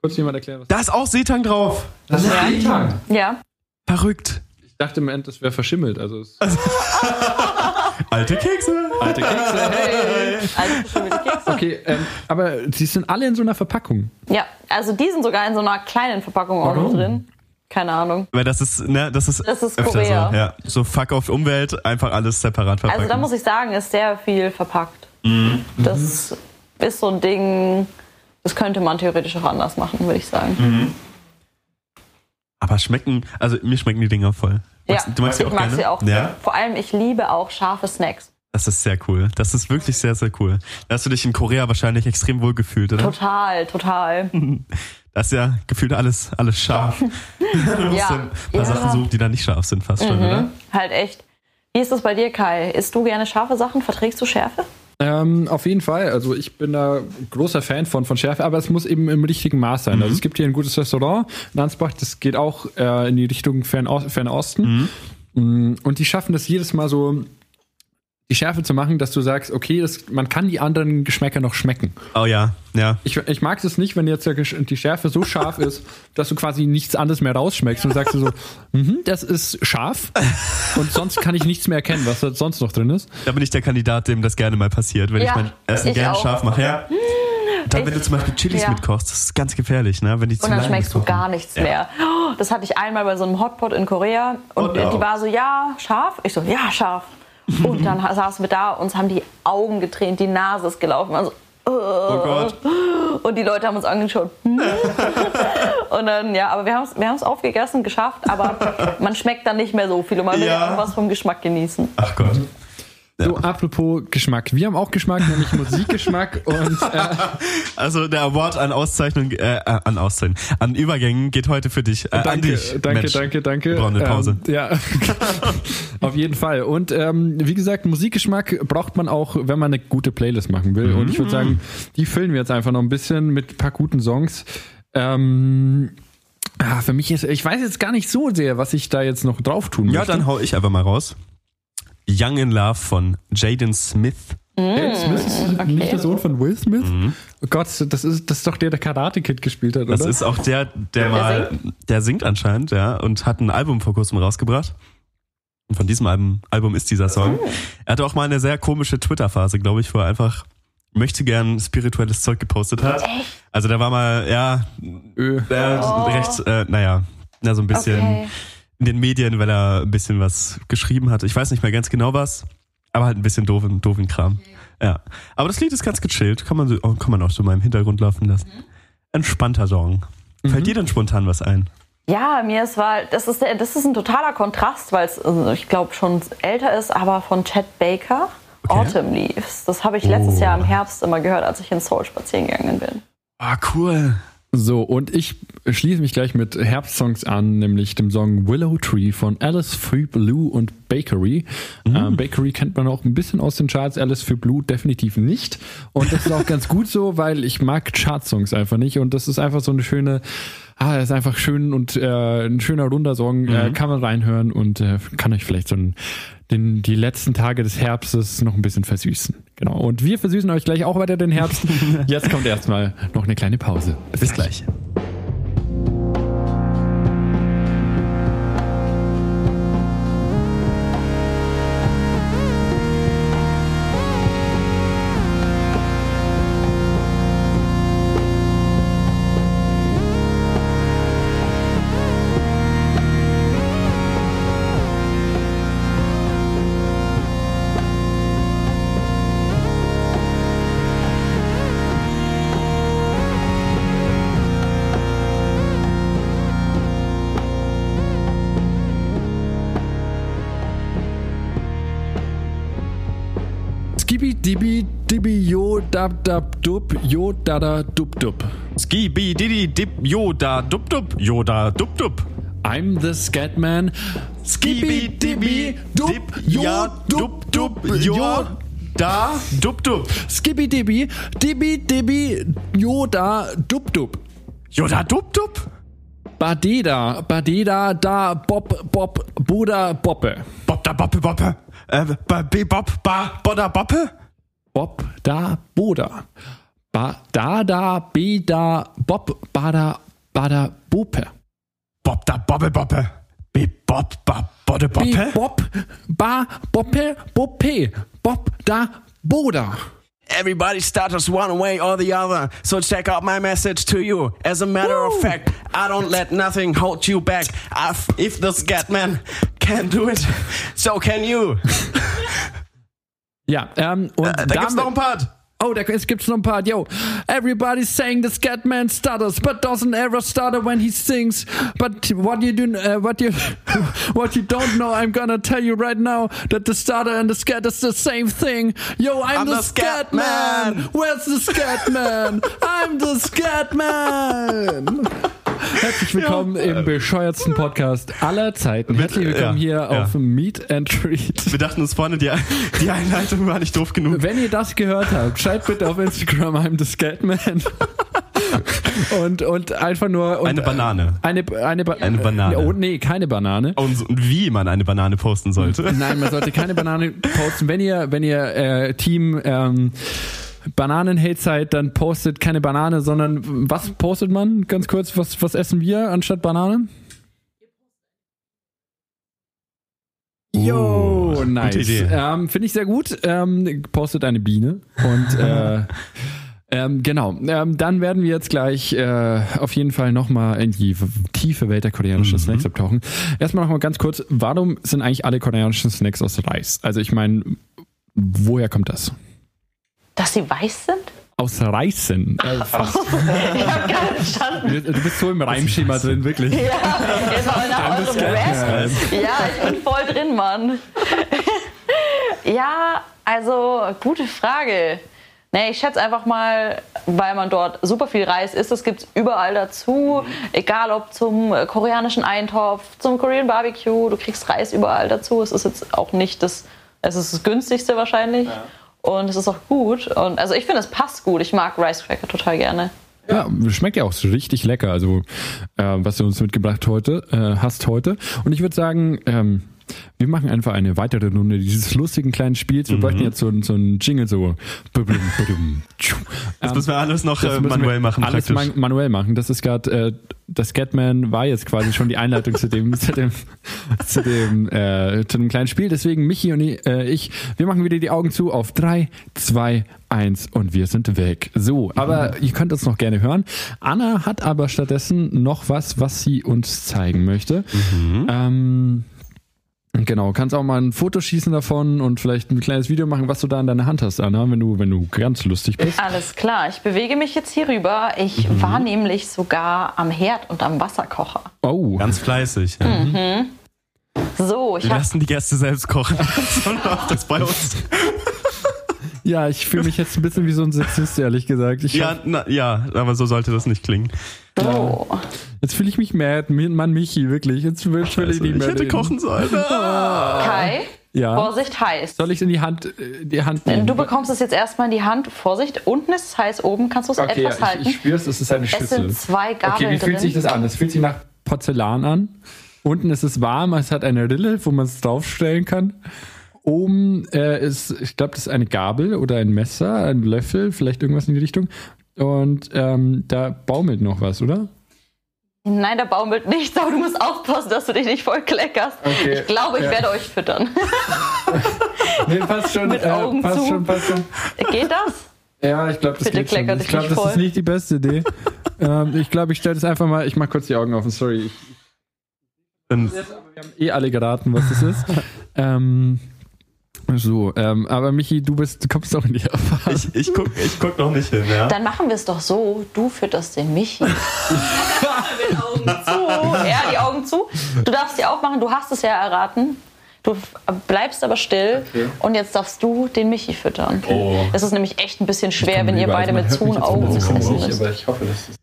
Kurz jemand erklären, was Da ist auch Seetang drauf.
Das ist Seetang.
Ja.
Verrückt.
Ich dachte im Endeffekt, das wäre verschimmelt. Also *laughs*
Alte Kekse.
Alte Kekse, hey. *laughs* Alte verschimmelte Kekse. Okay, ähm, aber sie sind alle in so einer Verpackung.
Ja, also die sind sogar in so einer kleinen Verpackung auch noch drin. Keine Ahnung.
Weil das ist, ne, das ist,
das ist Korea.
So, ja. so fuck auf Umwelt, einfach alles separat verpacken.
Also da muss ich sagen, ist sehr viel verpackt. Mhm. Das ist so ein Ding, das könnte man theoretisch auch anders machen, würde ich sagen. Mhm.
Aber schmecken, also mir schmecken die Dinger voll.
Ja, du magst sie auch ich mag gerne? sie auch. Ja? Vor allem, ich liebe auch scharfe Snacks.
Das ist sehr cool. Das ist wirklich sehr, sehr cool. Da hast du dich in Korea wahrscheinlich extrem wohl gefühlt, oder?
Total, total. *laughs*
Das ist ja gefühlt alles, alles scharf. *laughs* du musst ja, ein paar ja. Sachen suchen, die da nicht scharf sind, fast mhm, schon, oder?
Halt echt. Wie ist das bei dir, Kai? Isst du gerne scharfe Sachen? Verträgst du Schärfe?
Ähm, auf jeden Fall. Also ich bin da großer Fan von, von Schärfe, aber es muss eben im richtigen Maß sein. Also mhm. Also es gibt hier ein gutes Restaurant in Ansbach, das geht auch äh, in die Richtung Fernosten. Mhm. Mm, und die schaffen das jedes Mal so die Schärfe zu machen, dass du sagst, okay, das, man kann die anderen Geschmäcker noch schmecken.
Oh ja, ja.
Ich, ich mag es nicht, wenn jetzt die Schärfe so scharf ist, dass du quasi nichts anderes mehr rausschmeckst und sagst du so, mm das ist scharf und sonst kann ich nichts mehr erkennen, was da sonst noch drin ist.
Da bin ich der Kandidat, dem das gerne mal passiert, wenn ja, ich mein Essen gerne scharf mache. Ja. Dann, wenn du zum Beispiel Chilis ja. mitkochst, das ist ganz gefährlich, ne? Wenn die
und dann schmeckst du gar nichts ja. mehr. Oh, das hatte ich einmal bei so einem Hotpot in Korea und oh, die war so, ja, scharf. Ich so, ja, scharf. Und dann saßen wir da, uns haben die Augen getränt, die Nase ist gelaufen. Also,
oh, oh Gott.
Und die Leute haben uns angeschaut. *laughs* und dann, ja, aber wir haben es wir aufgegessen, geschafft, aber man schmeckt dann nicht mehr so viel und man will ja. was vom Geschmack genießen.
Ach Gott.
So, apropos Geschmack. Wir haben auch Geschmack, nämlich Musikgeschmack *laughs* und äh,
also der Award an Auszeichnung, äh, an Auszeichnung, an Übergängen geht heute für dich, äh,
danke,
an dich.
Danke, Mensch. danke, danke.
Brauchen eine Pause.
Ähm, ja, *laughs* auf jeden Fall. Und ähm, wie gesagt, Musikgeschmack braucht man auch, wenn man eine gute Playlist machen will. Mhm. Und ich würde sagen, die füllen wir jetzt einfach noch ein bisschen mit ein paar guten Songs. Ähm, ja, für mich ist, ich weiß jetzt gar nicht so sehr, was ich da jetzt noch drauf tun
ja, möchte. Ja, dann hau ich einfach mal raus. Young in Love von Jaden Smith.
Mm, Smith ist okay. nicht der Sohn von Will Smith? Mhm. Oh Gott, das ist, das ist doch der, der Karate Kid gespielt hat, oder?
Das ist auch der, der mal, der singt anscheinend, ja, und hat ein Album vor kurzem rausgebracht. Und von diesem Album, Album ist dieser Song. Oh. Er hatte auch mal eine sehr komische Twitter-Phase, glaube ich, wo er einfach möchte gern spirituelles Zeug gepostet hat. Also der war mal, ja, der oh. recht, äh, naja, ja, so ein bisschen. Okay in den Medien, weil er ein bisschen was geschrieben hat. Ich weiß nicht mehr ganz genau was, aber halt ein bisschen doofen, doofen Kram. Ja. Aber das Lied ist ganz gechillt. Kann man, so, kann man auch so mal im Hintergrund laufen lassen. Mhm. Entspannter Song. Fällt mhm. dir denn spontan was ein?
Ja, mir ist war, das ist, das ist ein totaler Kontrast, weil es, also ich glaube, schon älter ist, aber von Chad Baker, okay. Autumn Leaves. Das habe ich letztes oh. Jahr im Herbst immer gehört, als ich in Seoul spazieren gegangen bin.
Ah, cool.
So, und ich schließe mich gleich mit Herbstsongs an, nämlich dem Song Willow Tree von Alice Free Blue und Bakery. Mhm. Ähm, Bakery kennt man auch ein bisschen aus den Charts, Alice Free Blue definitiv nicht. Und das ist auch ganz gut so, weil ich mag Chartsongs einfach nicht. Und das ist einfach so eine schöne, ah, das ist einfach schön und äh, ein schöner runder Song, äh, mhm. äh, kann man reinhören und äh, kann euch vielleicht so ein den, die letzten Tage des Herbstes noch ein bisschen versüßen. Genau. Und wir versüßen euch gleich auch weiter den Herbst. *laughs* Jetzt kommt erstmal noch eine kleine Pause.
Bis, Bis gleich.
Dab dab dub yo dada dub dub.
Skibi didi dip yo da dub dub yo da dub dub.
I'm the Scatman.
Skibi dibi dip yo dub dub yo da dub dub.
Skibi dibi dibi dibi yo da dub dub.
Yo da dub dub.
Badeda, Badeda, da, Bob, Bob, Buda, Boppe.
Bob da, Boppe, Boppe. Äh, ba, Bob, ba, Boda, Boppe.
Bob da Boda. Ba da da be da Bob bada bada Bope.
Bob da Bobbe Boppe. Be Bob ba Bodde Boppe. Be
Bob ba Boppe Boppe. Bob da Boda.
Everybody stutters one way or the other, so check out my message to you. As a matter Woo! of fact, I don't let nothing hold you back. I've, if the Scatman can do it, so can you. *laughs*
Ja, ähm, und
äh, da gibt's noch ein Part.
Oh, da gibt's noch ein Part. Yo, everybody's saying the Scatman stutters, but doesn't ever stutter when he sings. But what you do, uh, what you, *laughs* what you don't know, I'm gonna tell you right now that the stutter and the scat is the same thing. Yo, I'm, I'm the, the Scat, man. man. Where's the Scat man? *laughs* I'm the Scat man. Herzlich willkommen ja. im bescheuertsten Podcast aller Zeiten. Herzlich willkommen ja, hier ja. auf Meet and Treat.
Wir dachten uns vorne, die, die Einleitung war nicht doof genug.
Wenn ihr das gehört habt, schreibt bitte auf Instagram, I'm the Scatman. und, und einfach nur. Und
eine Banane.
Eine, eine, ba
eine Banane.
Oh, nee, keine Banane.
Und, und, wie man eine Banane posten sollte.
Nein, man sollte keine Banane posten. Wenn ihr, wenn ihr äh, Team ähm, Bananen-Hate seid, dann postet keine Banane, sondern was postet man? Ganz kurz, was, was essen wir anstatt Bananen? Jo, oh, nice. Ähm, Finde ich sehr gut. Ähm, postet eine Biene. Und äh, *laughs* ähm, genau. Ähm, dann werden wir jetzt gleich äh, auf jeden Fall nochmal in die tiefe Welt der koreanischen mhm. Snacks abtauchen. Erstmal nochmal ganz kurz, warum sind eigentlich alle koreanischen Snacks aus Reis? Also ich meine, woher kommt das?
Dass sie weiß sind?
Aus Reißen. Äh, fast. *laughs* ich hab gar nicht verstanden. Du bist so im Reimschema drin, wirklich. Ja, jetzt
ja, ich bin voll drin, Mann. *laughs* ja, also gute Frage. Nee, ich schätze einfach mal, weil man dort super viel Reis isst, es gibt überall dazu, egal ob zum koreanischen Eintopf, zum Korean Barbecue, du kriegst Reis überall dazu. Es ist jetzt auch nicht das, es ist das günstigste wahrscheinlich. Ja. Und es ist auch gut. Und also ich finde, es passt gut. Ich mag Rice Cracker total gerne.
Ja, schmeckt ja auch richtig lecker. Also, äh, was du uns mitgebracht heute, äh, hast heute. Und ich würde sagen, ähm, wir machen einfach eine weitere Runde dieses lustigen kleinen Spiels. Wir mhm. bräuchten jetzt so, so einen Jingle so.
Das müssen wir alles noch äh, manuell machen.
Alles man manuell machen. Das ist gerade, äh, das Catman war jetzt quasi schon die Einleitung zu dem, zu dem, zu dem, äh, zu dem kleinen Spiel. Deswegen Michi und ich, äh, ich, wir machen wieder die Augen zu auf drei, zwei, eins und wir sind weg. So, aber mhm. ihr könnt uns noch gerne hören. Anna hat aber stattdessen noch was, was sie uns zeigen möchte. Mhm. Ähm, Genau, kannst auch mal ein Foto schießen davon und vielleicht ein kleines Video machen, was du da in deiner Hand hast, Anna, wenn du, wenn du ganz lustig bist.
Alles klar, ich bewege mich jetzt hier rüber. Ich mhm. war nämlich sogar am Herd und am Wasserkocher.
Oh. Ganz fleißig. Ja. Mhm.
So,
ich Wir lassen die Gäste selbst kochen. *laughs* das bei uns.
Ja, ich fühle mich jetzt ein bisschen wie so ein Sexist, ehrlich gesagt. Ich
ja, na, ja, aber so sollte das nicht klingen.
So.
Jetzt fühle ich mich mad, Mann Michi, wirklich. Jetzt will ich
nicht mehr. Ich hätte kochen sollen.
Ah. *laughs* Kai, ja. Vorsicht heiß.
Soll ich es in die Hand, äh, die Hand
nehmen? Du bekommst es jetzt erstmal in die Hand. Vorsicht, unten ist es heiß, oben kannst du es okay, etwas
ja,
halten.
Ich, ich spüre es, es ist eine Schüssel. Es
sind zwei Gabeln
Okay, wie fühlt
drin.
sich das an? Es fühlt sich nach Porzellan an. Unten ist es warm, es hat eine Rille, wo man es draufstellen kann. Oben äh, ist, ich glaube, das ist eine Gabel oder ein Messer, ein Löffel, vielleicht irgendwas in die Richtung. Und ähm, da baumelt noch was, oder?
Nein, da baumelt nichts, aber du musst aufpassen, dass du dich nicht voll kleckerst. Okay. Ich glaube, ich ja. werde euch füttern. *laughs*
nee, passt schon.
Mit Augen
äh, passt
zu.
Schon, passt schon.
Geht das?
Ja, ich glaube, das
Bitte
geht schon. Ich glaube, das ist nicht die beste Idee. *laughs* ähm, ich glaube, ich stelle das einfach mal, ich mache kurz die Augen offen, sorry. Ich, wir haben eh alle geraten, was das ist. *laughs* ähm, so, ähm, aber Michi, du bist, du kommst doch in die Erfahrung.
Ich, ich, guck, ich guck noch nicht hin, ja.
Dann machen wir es doch so, du fütterst den Michi. Mit Augen zu. Ja, die Augen zu. Du darfst die aufmachen, du hast es ja erraten. Du bleibst aber still okay. und jetzt darfst du den Michi füttern. Oh. Es ist nämlich echt ein bisschen schwer, wenn ihr beide mit *laughs* zu Augen essen müsst.
Aber ich hoffe, dass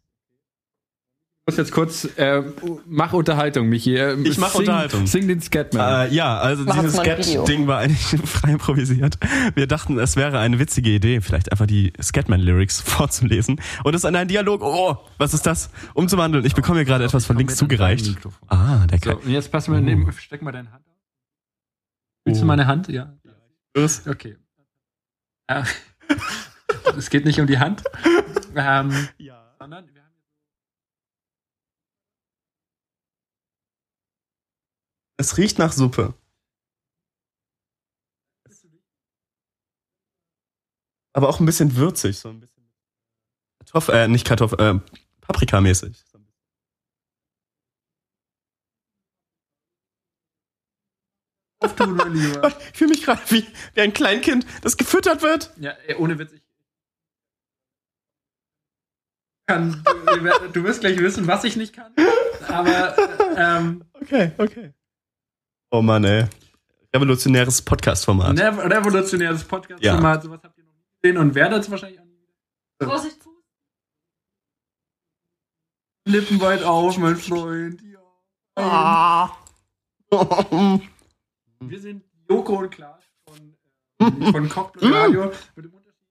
muss jetzt kurz, äh, mach Unterhaltung, Michi. Äh,
ich mach
sing,
Unterhaltung.
Sing den Scatman.
Äh, ja, also mach dieses Scat-Ding war eigentlich *laughs* frei improvisiert. Wir dachten, es wäre eine witzige Idee, vielleicht einfach die Scatman-Lyrics *laughs* vorzulesen. Und es ist ein Dialog, oh, was ist das? Umzuwandeln. Ich bekomme hier gerade etwas von links zugereicht. Ah, der
so, Und jetzt pass mal, neben, oh. steck mal deine Hand auf. Willst du meine Hand? Ja.
Los.
Okay. *laughs* Es geht nicht um die Hand, ähm, ja. sondern
Es riecht nach Suppe. Aber auch ein bisschen würzig, so ein bisschen. Kartoffel, äh, nicht Kartoffel, äh, Paprikamäßig. *laughs* Ich fühle mich gerade wie, wie ein Kleinkind, das gefüttert wird.
Ja, ey, ohne Witz. Ich kann, du, du wirst gleich wissen, was ich nicht kann. Aber ähm,
okay, okay. Oh Mann, ey. Revolutionäres Podcast-Format.
Revolutionäres Podcast-Format. Ja. Sowas habt ihr noch nie gesehen und werdet es wahrscheinlich auch nie
wieder. Vorsicht, Fuß.
Lippen weit auf, mein Freund. Ja.
Ah.
Wir sind Joko und Klaas von, äh, von Cockpit Radio. Mit dem Unterschied.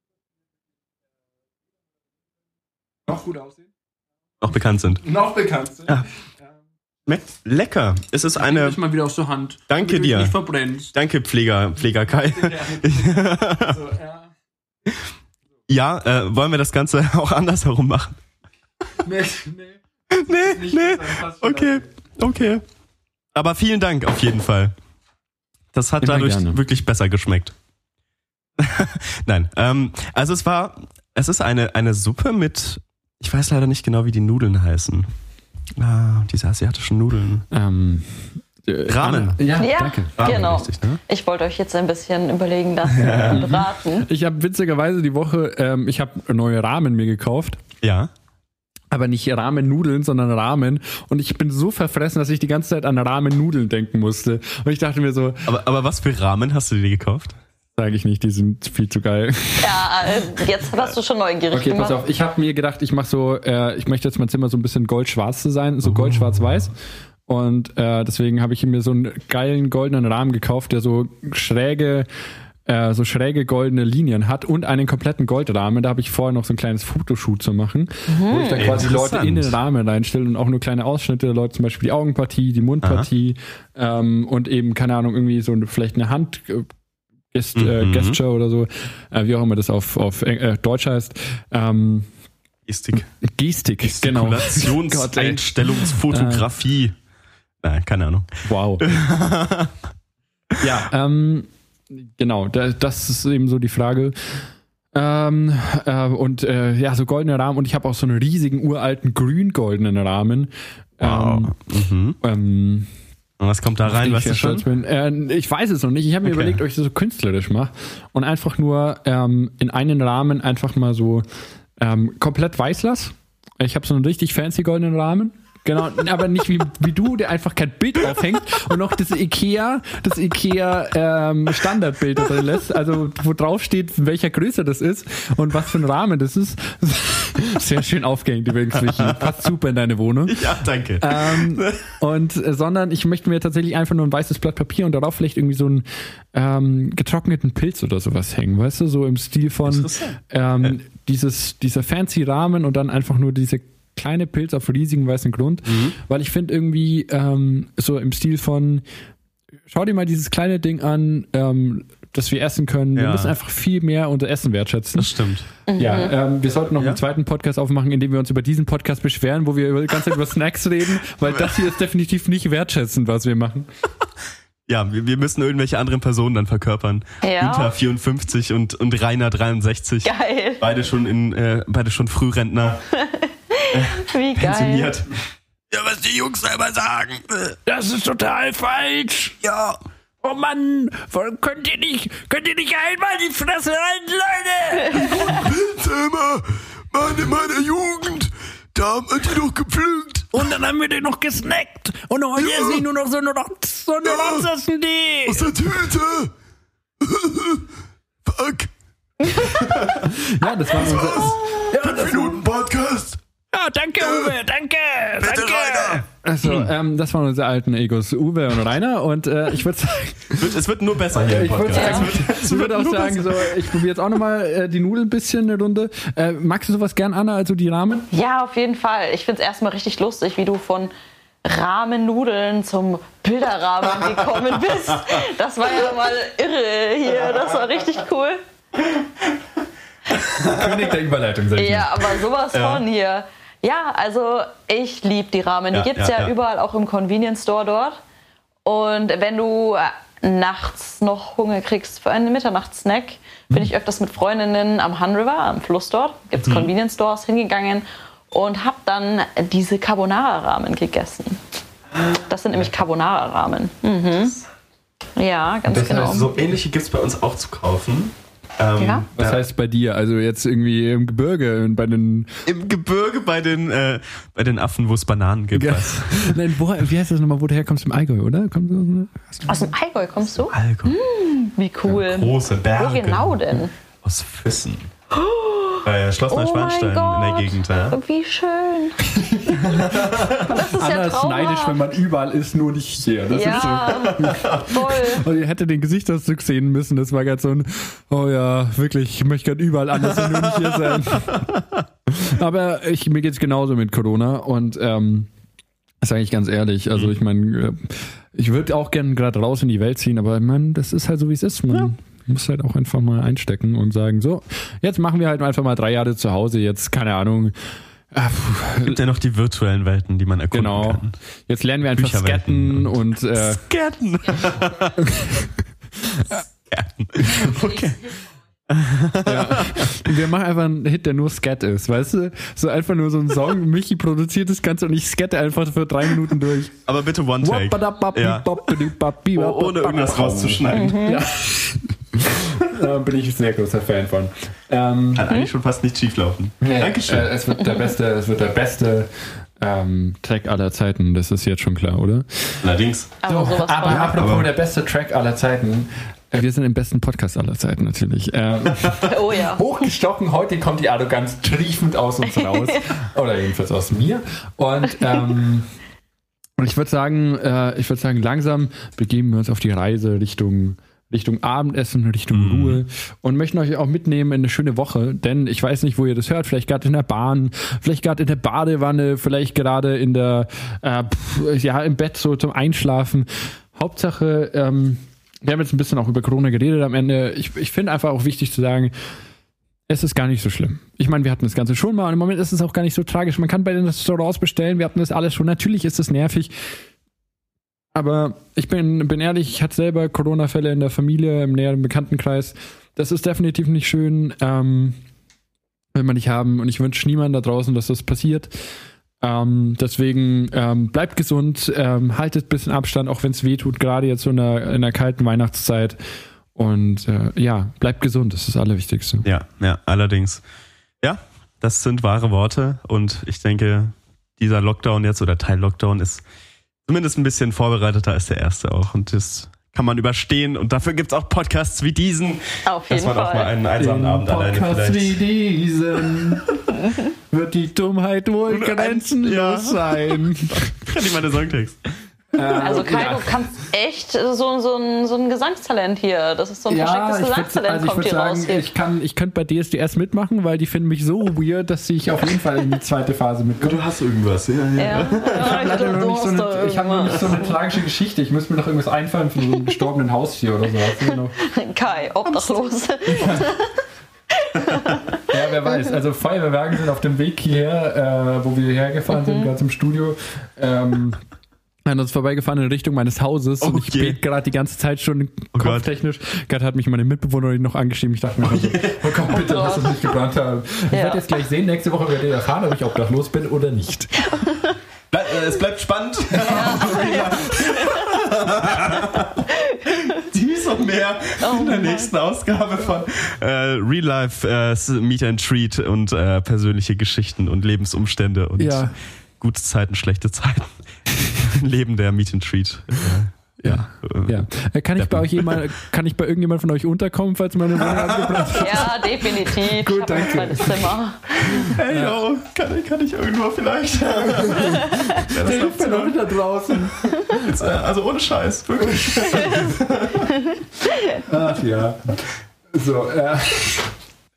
Noch gut aussehen.
Noch bekannt sind.
Noch bekannt sind. Ja.
Schmeckt lecker. Es ist eine.
Ich mal wieder aus der Hand.
Danke dir.
Nicht verbrennst.
Danke, Pfleger, Pfleger Kai. so, ja, ja äh, wollen wir das Ganze *laughs* auch andersherum machen?
Nee,
nee. *laughs* Nee, nee. Okay, okay. Aber vielen Dank auf jeden Fall. Das hat Immer dadurch gerne. wirklich besser geschmeckt. *laughs* Nein, ähm, also es war, es ist eine, eine Suppe mit, ich weiß leider nicht genau, wie die Nudeln heißen. Ah, diese asiatischen Nudeln.
Ähm,
äh, Ramen.
Ja, ja danke. Ramen genau. Richtig, ne? Ich wollte euch jetzt ein bisschen überlegen lassen ja. und raten.
Ich habe witzigerweise die Woche, ähm, ich habe neue Ramen mir gekauft.
Ja.
Aber nicht Ramen-Nudeln, sondern Ramen. Und ich bin so verfressen, dass ich die ganze Zeit an Ramen-Nudeln denken musste. Und ich dachte mir so.
Aber, aber was für Ramen hast du dir gekauft?
Sage ich nicht, die sind viel zu geil.
Ja, äh, jetzt hast du schon neugierig
okay,
gemacht.
pass auf. Ich habe mir gedacht, ich mache so, äh, ich möchte jetzt mein Zimmer so ein bisschen goldschwarz zu sein, so goldschwarz-weiß. Und äh, deswegen habe ich mir so einen geilen goldenen Rahmen gekauft, der so schräge äh, so schräge goldene Linien hat und einen kompletten Goldrahmen. Da habe ich vorher noch so ein kleines Fotoshoot zu machen, mhm. wo ich dann quasi Leute in den Rahmen reinstelle und auch nur kleine Ausschnitte der Leute, zum Beispiel die Augenpartie, die Mundpartie ähm, und eben, keine Ahnung, irgendwie so vielleicht eine Hand. Äh, Gest, äh, mhm. Gesture oder so, äh, wie auch immer das auf, auf äh, Deutsch heißt. Ähm,
Gestik.
Gestik, genau.
Einstellungsfotografie. Nein, keine Ahnung.
Wow. *laughs* ja, ähm, genau, das ist eben so die Frage. Ähm, äh, und äh, ja, so goldene Rahmen und ich habe auch so einen riesigen uralten grün-goldenen Rahmen.
Wow. Ähm, mhm. ähm, und was kommt da rein,
was
ich
schon? Bin. Äh, ich weiß es noch nicht. Ich habe mir okay. überlegt, ob ich das so künstlerisch mache und einfach nur ähm, in einen Rahmen einfach mal so ähm, komplett weiß lasse. Ich habe so einen richtig fancy goldenen Rahmen Genau, aber nicht wie, wie du, der einfach kein Bild aufhängt und noch das Ikea, das Ikea ähm, Standardbild drin lässt, also wo drauf steht, welcher Größe das ist und was für ein Rahmen das ist. *laughs* Sehr schön aufgehängt übrigens, Michi. Passt super in deine Wohnung.
Ja, danke.
Ähm, und äh, sondern ich möchte mir tatsächlich einfach nur ein weißes Blatt Papier und darauf vielleicht irgendwie so einen ähm, getrockneten Pilz oder sowas hängen, weißt du, so im Stil von ähm, dieses, dieser fancy Rahmen und dann einfach nur diese kleine Pilz auf riesigen weißen Grund, mhm. weil ich finde irgendwie ähm, so im Stil von schau dir mal dieses kleine Ding an, ähm, das wir essen können. Ja. Wir müssen einfach viel mehr unser Essen wertschätzen.
Das stimmt.
Ja, ähm, wir sollten noch ja. einen zweiten Podcast aufmachen, in dem wir uns über diesen Podcast beschweren, wo wir die ganze Zeit über Snacks reden, weil das hier ist definitiv nicht wertschätzend, was wir machen. *laughs*
Ja, wir, wir müssen irgendwelche anderen Personen dann verkörpern. Ja. Günther 54 und, und Rainer 63.
Geil.
Beide schon in, äh, beide schon Frührentner. *laughs* *laughs*
Wie geil. Pensioniert.
Ja, was die Jungs selber sagen.
Das ist total falsch.
Ja.
Oh Mann, könnt ihr nicht, könnt ihr nicht einmal die Fresse halten, Leute? *laughs*
Pilzheimer, Mann, in meiner Jugend, da haben wir die doch gepflückt.
Und dann haben wir den noch gesnackt. Und heute ja. essen nur noch so eine Rotz, so eine ja. Rotzessen die.
Aus der Tüte. *laughs* Fuck.
ja, das war unser...
Ja, das Minuten Podcast.
Ja, danke, Uwe, danke,
Bitte,
danke.
Rainer.
Also, ähm, das waren unsere alten Egos, Uwe und Rainer. Und äh, ich würde sagen.
Es wird nur besser hier.
Ich würde ja. würd auch sagen, so, ich probiere jetzt auch nochmal äh, die Nudeln ein bisschen eine Runde. Äh, magst du sowas gern, Anna, also die Rahmen?
Ja, auf jeden Fall. Ich finde es erstmal richtig lustig, wie du von Rahmennudeln zum Bilderrahmen gekommen *laughs* bist. Das war ja mal irre hier. Das war richtig cool.
König der Überleitung, sag ich
Ja, aber sowas ja. von hier. Ja, also ich liebe die Ramen. Die gibt es ja, ja, überall auch im Convenience Store dort. Und wenn du äh, nachts noch Hunger kriegst für einen Mitternachtssnack, bin ich öfters mit Freundinnen am Han River, am Fluss dort, gibt es mhm. Convenience Stores, hingegangen und habe dann diese Carbonara-Ramen gegessen. Das sind nämlich Carbonara-Ramen. Mhm. Ja, ganz das genau.
so ähnliche gibt es bei uns auch zu kaufen.
Ähm, ja? Was heißt bei dir? Also jetzt irgendwie im Gebirge bei den
im Gebirge bei den äh, bei den Affen, wo es Bananen gibt. Ja. *laughs*
Nein, wo, wie heißt das nochmal? Wo du herkommst? Im Allgäu, oder? Kommst
du, Aus dem Allgäu kommst du?
Allgäu.
Hm, wie cool. Ja,
große Berge.
Wo genau denn?
Aus Füssen. Oh. Bei Schloss Neuschwanstein oh in der Gegend. Ja.
Wie schön. *laughs*
das ist Anna ja ist neidisch, wenn man überall ist, nur nicht hier. Das
ja,
ist so. voll. *laughs* Und ihr hättet den Gesichtsausdruck sehen müssen. Das war ganz so ein, oh ja, wirklich, ich möchte gerade überall anders und nur nicht hier sein. *laughs* Aber ich, mir es genauso mit Corona und ähm, ist eigentlich ganz ehrlich. Also ich meine, äh, ich würde auch gerne gerade raus in die Welt ziehen, aber man, das ist halt so, wie es ist. Man, ja muss halt auch einfach mal einstecken und sagen, so, jetzt machen wir halt einfach mal drei Jahre zu Hause, jetzt, keine Ahnung.
Es gibt ja noch die virtuellen Welten, die man erkunden genau. kann.
Jetzt lernen wir einfach Scatten und, und äh,
Scatten.
Scatten. *laughs* Okay ja. Wir machen einfach einen Hit, der nur Scat ist, weißt du? So einfach nur so ein Song, *laughs* Michi produziert das Ganze und ich scatte einfach für drei Minuten durch.
Aber bitte One Take. Ja. Oh, ohne irgendwas rauszuschneiden. Mhm. Ja. *laughs* *laughs*
da bin ich ein sehr großer Fan von.
Ähm, Kann eigentlich schon fast nicht schieflaufen.
Ja, Dankeschön. Äh, es wird der beste, es wird der beste ähm, Track aller Zeiten, das ist jetzt schon klar, oder?
Allerdings.
Aber, so, aber apropos aber der beste Track aller Zeiten, äh, wir sind im besten Podcast aller Zeiten natürlich. Ähm, *laughs*
oh ja.
Hochgestochen, heute kommt die Arroganz triefend aus uns *laughs* raus. oder jedenfalls aus mir. Und ähm, ich würde sagen, äh, ich würde sagen, langsam begeben wir uns auf die Reise Richtung Richtung Abendessen, Richtung mhm. Ruhe und möchten euch auch mitnehmen in eine schöne Woche, denn ich weiß nicht, wo ihr das hört, vielleicht gerade in der Bahn, vielleicht gerade in der Badewanne, vielleicht gerade in der, äh, pff, ja, im Bett so zum Einschlafen. Hauptsache, ähm, wir haben jetzt ein bisschen auch über Corona geredet am Ende. Ich, ich finde einfach auch wichtig zu sagen, es ist gar nicht so schlimm. Ich meine, wir hatten das Ganze schon mal und im Moment ist es auch gar nicht so tragisch. Man kann bei den Restaurants bestellen, wir hatten das alles schon. Natürlich ist es nervig. Aber ich bin, bin ehrlich, ich hatte selber Corona-Fälle in der Familie, im näheren Bekanntenkreis. Das ist definitiv nicht schön, ähm, will man nicht haben. Und ich wünsche niemandem da draußen, dass das passiert. Ähm, deswegen ähm, bleibt gesund, ähm, haltet ein bisschen Abstand, auch wenn es weh tut, gerade jetzt so in der, in der kalten Weihnachtszeit. Und äh, ja, bleibt gesund, das ist das Allerwichtigste.
Ja, ja, allerdings. Ja, das sind wahre Worte und ich denke, dieser Lockdown jetzt oder Teil Lockdown ist zumindest ein bisschen vorbereiteter als der erste auch. Und das kann man überstehen. Und dafür gibt es auch Podcasts wie diesen.
Auf jeden dass man
Fall. auch mal einen einsamen Den Abend
Podcast alleine vielleicht. wie diesen *laughs* wird die Dummheit wohl grenzenlos ja. sein. *laughs*
Kann ich meine Songtext.
Äh, also Kai, ja. du kannst echt so, so, ein, so ein Gesangstalent hier. Das ist so ein ja, verstecktes Gesangstalent, also kommt hier sagen, raus.
Ich, kann, ich könnte bei DSDS mitmachen, weil die finden mich so weird, dass ich auf jeden Fall in die zweite Phase mitkomme.
Du hast irgendwas, ja. ja. ja. *laughs*
Ich habe leider noch nicht, so eine, ich hab noch nicht so eine tragische Geschichte. Ich müsste mir noch irgendwas einfallen von so einem gestorbenen Haustier oder so. *laughs*
Kai, obdachlos. *laughs*
ja, wer weiß. Also Feuerwehrwagen sind auf dem Weg hierher, äh, wo wir hergefahren mhm. sind, gerade zum Studio. Ähm, an uns vorbeigefahren in Richtung meines Hauses okay. und ich bete gerade die ganze Zeit schon oh kopftechnisch. Gerade hat mich meine Mitbewohnerin noch angeschrieben. Ich dachte mir, oh, oh komm bitte, lass uns nicht gebrannt haben. Ich ja. werde jetzt gleich sehen, nächste Woche werdet ihr erfahren, ob ich obdachlos bin oder nicht.
Ble äh, es bleibt spannend. Ja. Dies und mehr oh in der nächsten Ausgabe von äh, Real Life äh, Meet and Treat und äh, persönliche Geschichten und Lebensumstände und ja. gute Zeiten, schlechte Zeiten. *laughs* Leben der Meet and Treat.
Ja, ja. Äh, kann ich bei euch jemand, kann ich bei irgendjemand von euch unterkommen, falls meine Wohnung abgebrannt
ist? Ja, definitiv.
Gut, ich danke.
Zimmer.
Hey, yo, kann, kann ich irgendwo vielleicht? *laughs* ja,
Hilfe Leute da draußen.
Jetzt, äh, also ohne Scheiß, wirklich. *laughs*
Ach ja. So, äh.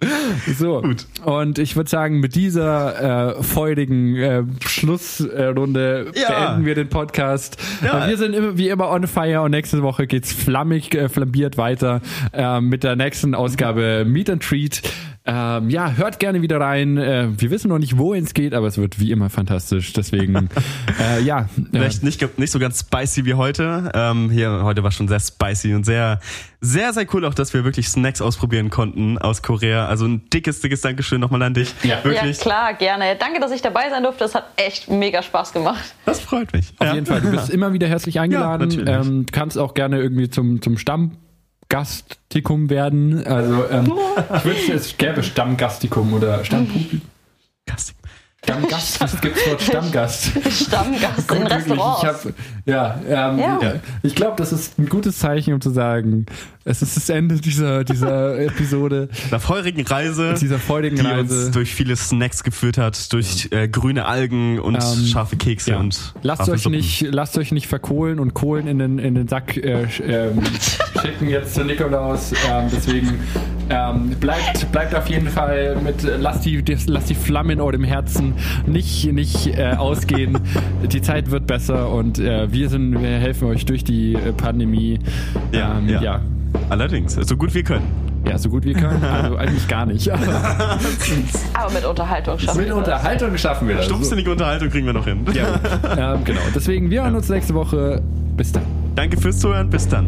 *laughs* So, Gut. und ich würde sagen, mit dieser äh, freudigen äh, Schlussrunde ja. beenden wir den Podcast. Ja. Wir sind immer, wie immer on fire und nächste Woche geht's flammig, äh, flambiert weiter äh, mit der nächsten Ausgabe Meet and Treat. Ähm, ja, hört gerne wieder rein. Äh, wir wissen noch nicht, wohin es geht, aber es wird wie immer fantastisch. Deswegen, *laughs* äh, ja.
Vielleicht nicht, nicht so ganz spicy wie heute. Ähm, hier heute war schon sehr spicy und sehr, sehr, sehr cool auch, dass wir wirklich Snacks ausprobieren konnten aus Korea. Also ein dickes, dickes Dankeschön nochmal an dich.
Ja, wirklich. ja klar, gerne. Danke, dass ich dabei sein durfte. Das hat echt mega Spaß gemacht.
Das freut mich.
Auf ja. jeden Fall. Du bist *laughs* immer wieder herzlich eingeladen. Ja, ähm, kannst auch gerne irgendwie zum, zum Stamm Gastikum werden. Also ähm, *laughs* ich wünschte, es gäbe Stammgastikum oder Stammpublikum. Stammgast, was gibt's Wort *laughs* Stammgast?
Stammgast in Restaurants.
Ich hab, ja, ähm, ja. ich glaube, das ist ein gutes Zeichen, um zu sagen, es ist das Ende dieser, dieser *laughs* Episode.
Dieser feurigen Reise.
Dieser feurigen
die
Reise.
uns durch viele Snacks geführt hat, durch äh, grüne Algen und ähm, scharfe Kekse ja. und
lasst euch Suppen. nicht, lasst euch nicht verkohlen und Kohlen in den, in den Sack äh, ähm, *laughs* schicken jetzt zu Nikolaus. Ähm, deswegen ähm, bleibt, bleibt auf jeden Fall mit, lasst die, lasst die Flamme in eurem Herzen nicht, nicht äh, ausgehen. die Zeit wird besser und äh, wir sind, wir helfen euch durch die äh, Pandemie.
ja. Ähm, ja. ja. Allerdings, so gut wir können.
Ja, so gut wir können. Also eigentlich gar nicht. *laughs*
Aber mit Unterhaltung schaffen
mit wir das. Mit Unterhaltung schaffen wir das.
Stumpfsinnige Unterhaltung kriegen wir noch hin.
Ja, *laughs* ähm, genau. Deswegen, wir hören uns nächste Woche. Bis dann.
Danke fürs Zuhören. Bis dann.